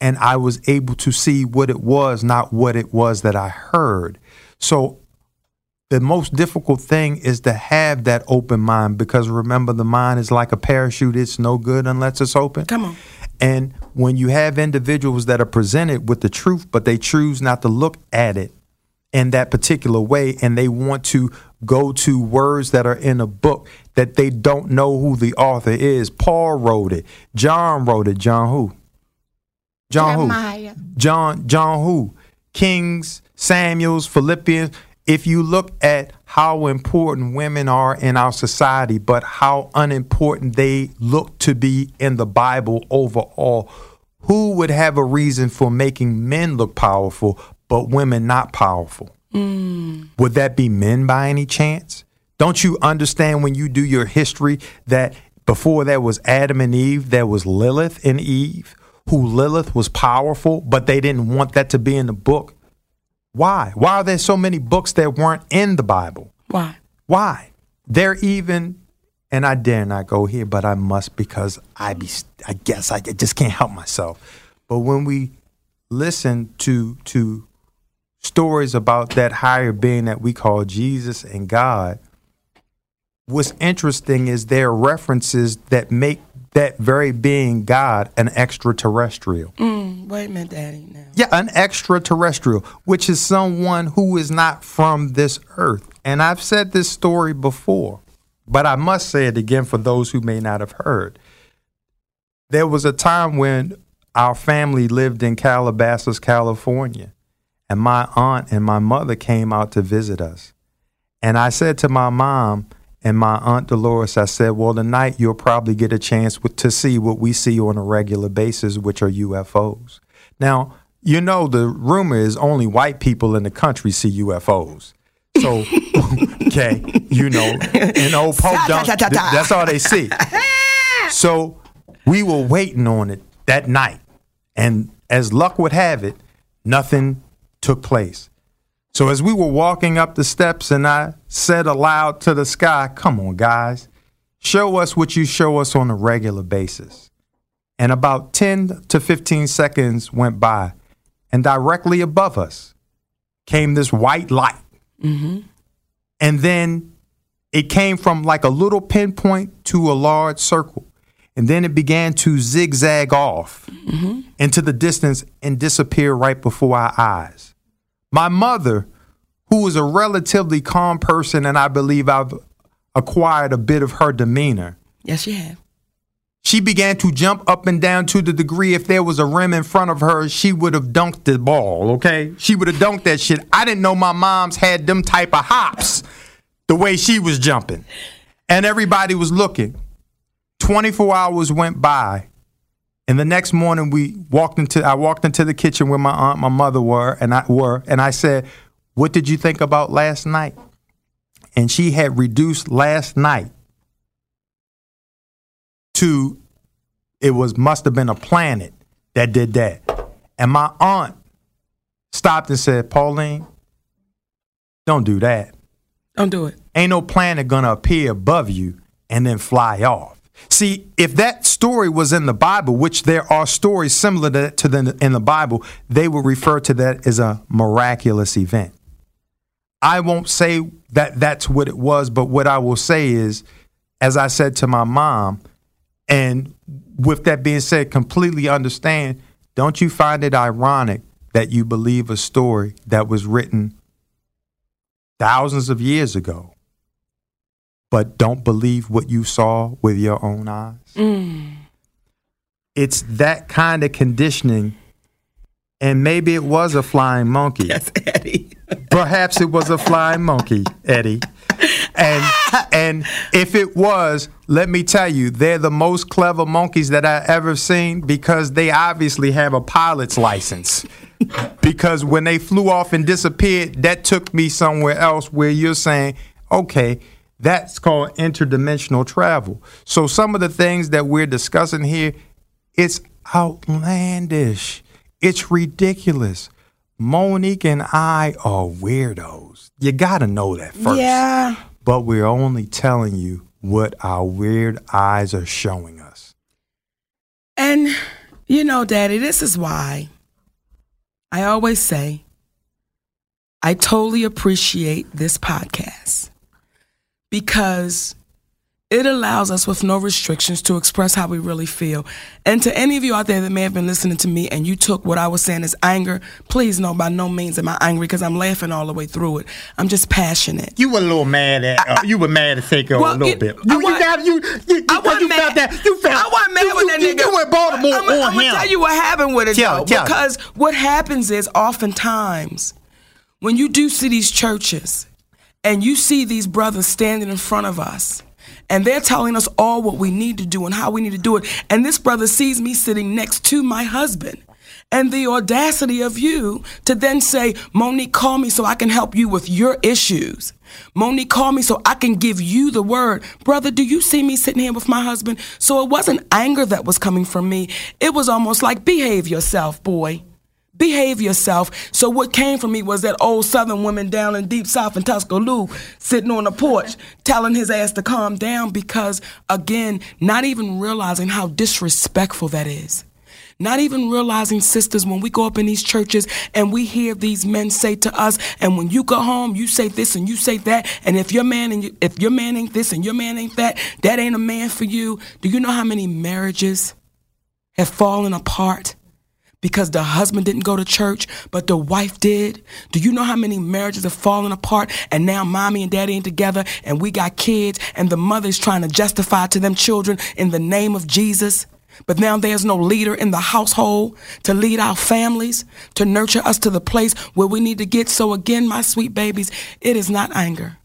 And I was able to see what it was, not what it was that I heard. So the most difficult thing is to have that open mind because remember, the mind is like a parachute, it's no good unless it's open. Come on. And when you have individuals that are presented with the truth, but they choose not to look at it in that particular way, and they want to go to words that are in a book that they don't know who the author is. Paul wrote it. John wrote it. John who? John Jeremiah. who? John John who? Kings, Samuels, Philippians. If you look at how important women are in our society, but how unimportant they look to be in the Bible overall, who would have a reason for making men look powerful, but women not powerful? Hmm. Would that be men by any chance? Don't you understand when you do your history that before there was Adam and Eve, there was Lilith and Eve, who Lilith was powerful, but they didn't want that to be in the book? Why? Why are there so many books that weren't in the Bible? Why? Why? They're even, and I dare not go here, but I must because I be, I guess I just can't help myself. But when we listen to to stories about that higher being that we call Jesus and God, what's interesting is there are references that make that very being God an extraterrestrial. Mm, wait a minute, Daddy. Now. Yeah, an extraterrestrial, which is someone who is not from this earth. And I've said this story before, but I must say it again for those who may not have heard. There was a time when our family lived in Calabasas, California, and my aunt and my mother came out to visit us. And I said to my mom and my aunt Dolores, I said, Well, tonight you'll probably get a chance with, to see what we see on a regular basis, which are UFOs. Now, you know, the rumor is only white people in the country see UFOs. So, okay, you know, and old Pope John, th- that's all they see. So we were waiting on it that night. And as luck would have it, nothing took place. So as we were walking up the steps, and I said aloud to the sky, Come on, guys, show us what you show us on a regular basis. And about 10 to 15 seconds went by, and directly above us came this white light. Mm-hmm. And then it came from like a little pinpoint to a large circle. And then it began to zigzag off mm-hmm. into the distance and disappear right before our eyes. My mother, who is a relatively calm person, and I believe I've acquired a bit of her demeanor, Yes, you have. she began to jump up and down to the degree if there was a rim in front of her, she would have dunked the ball, okay? She would have dunked that shit. I didn't know my mom's had them type of hops the way she was jumping. And everybody was looking. 24 hours went by. And the next morning we walked into I walked into the kitchen where my aunt, my mother were, and I were, and I said, What did you think about last night? And she had reduced last night to it was must have been a planet that did that. And my aunt stopped and said, Pauline, don't do that. Don't do it. Ain't no planet gonna appear above you and then fly off. See, if that story was in the Bible, which there are stories similar to, to in the Bible, they would refer to that as a miraculous event. I won't say that that's what it was, but what I will say is, as I said to my mom, and with that being said, completely understand, don't you find it ironic that you believe a story that was written thousands of years ago, but don't believe what you saw with your own eyes? Mm. It's that kind of conditioning. And maybe it was a flying monkey. Yes, Eddie. Perhaps it was a flying monkey, Eddie. And and if it was, let me tell you, they're the most clever monkeys that I ever seen because they obviously have a pilot's license. because when they flew off and disappeared, that took me somewhere else where you're saying, okay, that's called interdimensional travel. So some of the things that we're discussing here, it's outlandish. It's ridiculous. Monique and I are weirdos. You got to know that first. Yeah. But we're only telling you what our weird eyes are showing us. And, you know, Daddy, this is why I always say I totally appreciate this podcast because it allows us with no restrictions to express how we really feel. And to any of you out there that may have been listening to me and you took what I was saying as anger, please know by no means am I angry because I'm laughing all the way through it. I'm just passionate. You were a little mad at. Uh, you were mad at Seiko Well, a little it- bit. I You, you wa- got you. You, I wasn't you mad. felt that. You felt. I wasn't mad you, with that you, nigga. You were Baltimore I'm, on I'm him. gonna tell you what happened with it Tell- though, tell. because what happens is oftentimes when you do see these churches and you see these brothers standing in front of us. And they're telling us all what we need to do and how we need to do it. And this brother sees me sitting next to my husband. And the audacity of you to then say, Monique, call me so I can help you with your issues. Monique, call me so I can give you the word. Brother, do you see me sitting here with my husband? So it wasn't anger that was coming from me. It was almost like, behave yourself, boy. Behave yourself. So what came from me was that old southern woman down in deep south in Tuscaloosa sitting on the porch telling his ass to calm down because again, not even realizing how disrespectful that is. Not even realizing, sisters, when we go up in these churches and we hear these men say to us, and when you go home, you say this and you say that, and if your man and you, if your man ain't this and your man ain't that, that ain't a man for you. Do you know how many marriages have fallen apart? Because the husband didn't go to church, but the wife did? Do you know how many marriages have fallen apart and now mommy and daddy ain't together and we got kids and the mother's trying to justify to them children in the name of Jesus? But now there's no leader in the household to lead our families, to nurture us to the place where we need to get. So again, my sweet babies, it is not anger.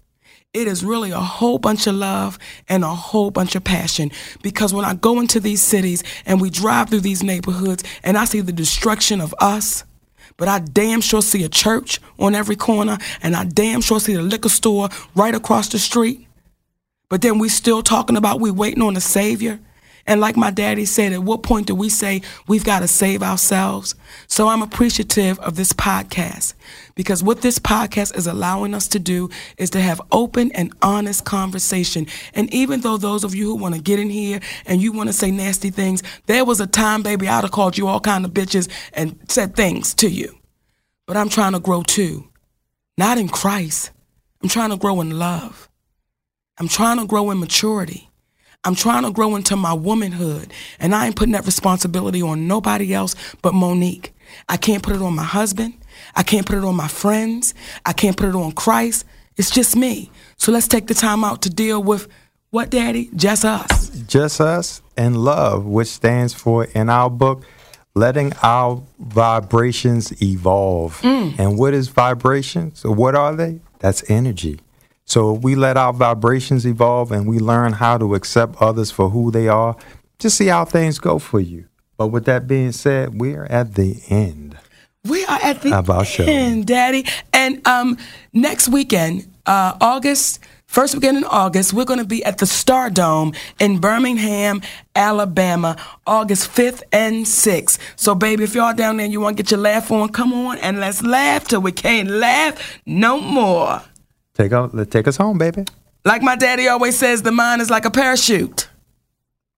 It is really a whole bunch of love and a whole bunch of passion. Because when I go into these cities and we drive through these neighborhoods and I see the destruction of us, but I damn sure see a church on every corner and I damn sure see the liquor store right across the street. But then we still talking about we waiting on a savior. And like my daddy said, at what point do we say we've got to save ourselves? So I'm appreciative of this podcast because what this podcast is allowing us to do is to have open and honest conversation. And even though those of you who want to get in here and you want to say nasty things, there was a time, baby, I'd have called you all kind of bitches and said things to you. But I'm trying to grow too, not in Christ. I'm trying to grow in love. I'm trying to grow in maturity. I'm trying to grow into my womanhood, and I ain't putting that responsibility on nobody else but Monique. I can't put it on my husband. I can't put it on my friends. I can't put it on Christ. It's just me. So let's take the time out to deal with what, Daddy? Just us. Just us and love, which stands for in our book, letting our vibrations evolve. Mm. And what is vibration? So what are they? That's energy. So if we let our vibrations evolve and we learn how to accept others for who they are, just see how things go for you. But with that being said, we're at the end. We are at the Of our show. end, Daddy. And um, next weekend, uh, August First weekend in August, we're going to be at the Star Dome in Birmingham, Alabama, August 5th and 6th. So, baby, if y'all down there and you want to get your laugh on, come on and let's laugh till we can't laugh no more. Take, out, take us home, baby. Like my daddy always says, the mind is like a parachute.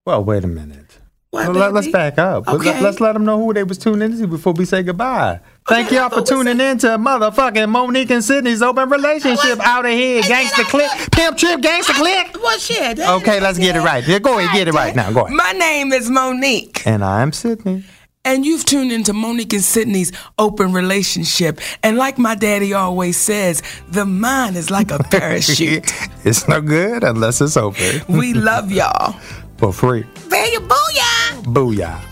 Well, wait a minute. What, Well, let, us back up. Let- Okay. Let's let them know who they was tuning into before we say goodbye. Thank Okay, y'all for tuning in to motherfucking Monique and Sidney's open relationship out of here. Gangster click. Pimp trip, gangster click. Well, shit. Okay, let's get it right. Yeah, go ahead, get it right now. Go ahead. My name is Monique. And I'm Sidney. And you've tuned into Monique and Sidney's open relationship. And like my daddy always says, the mind is like a parachute. it's no good unless it's open. we love y'all. For free. Baby, booyah! Booyah.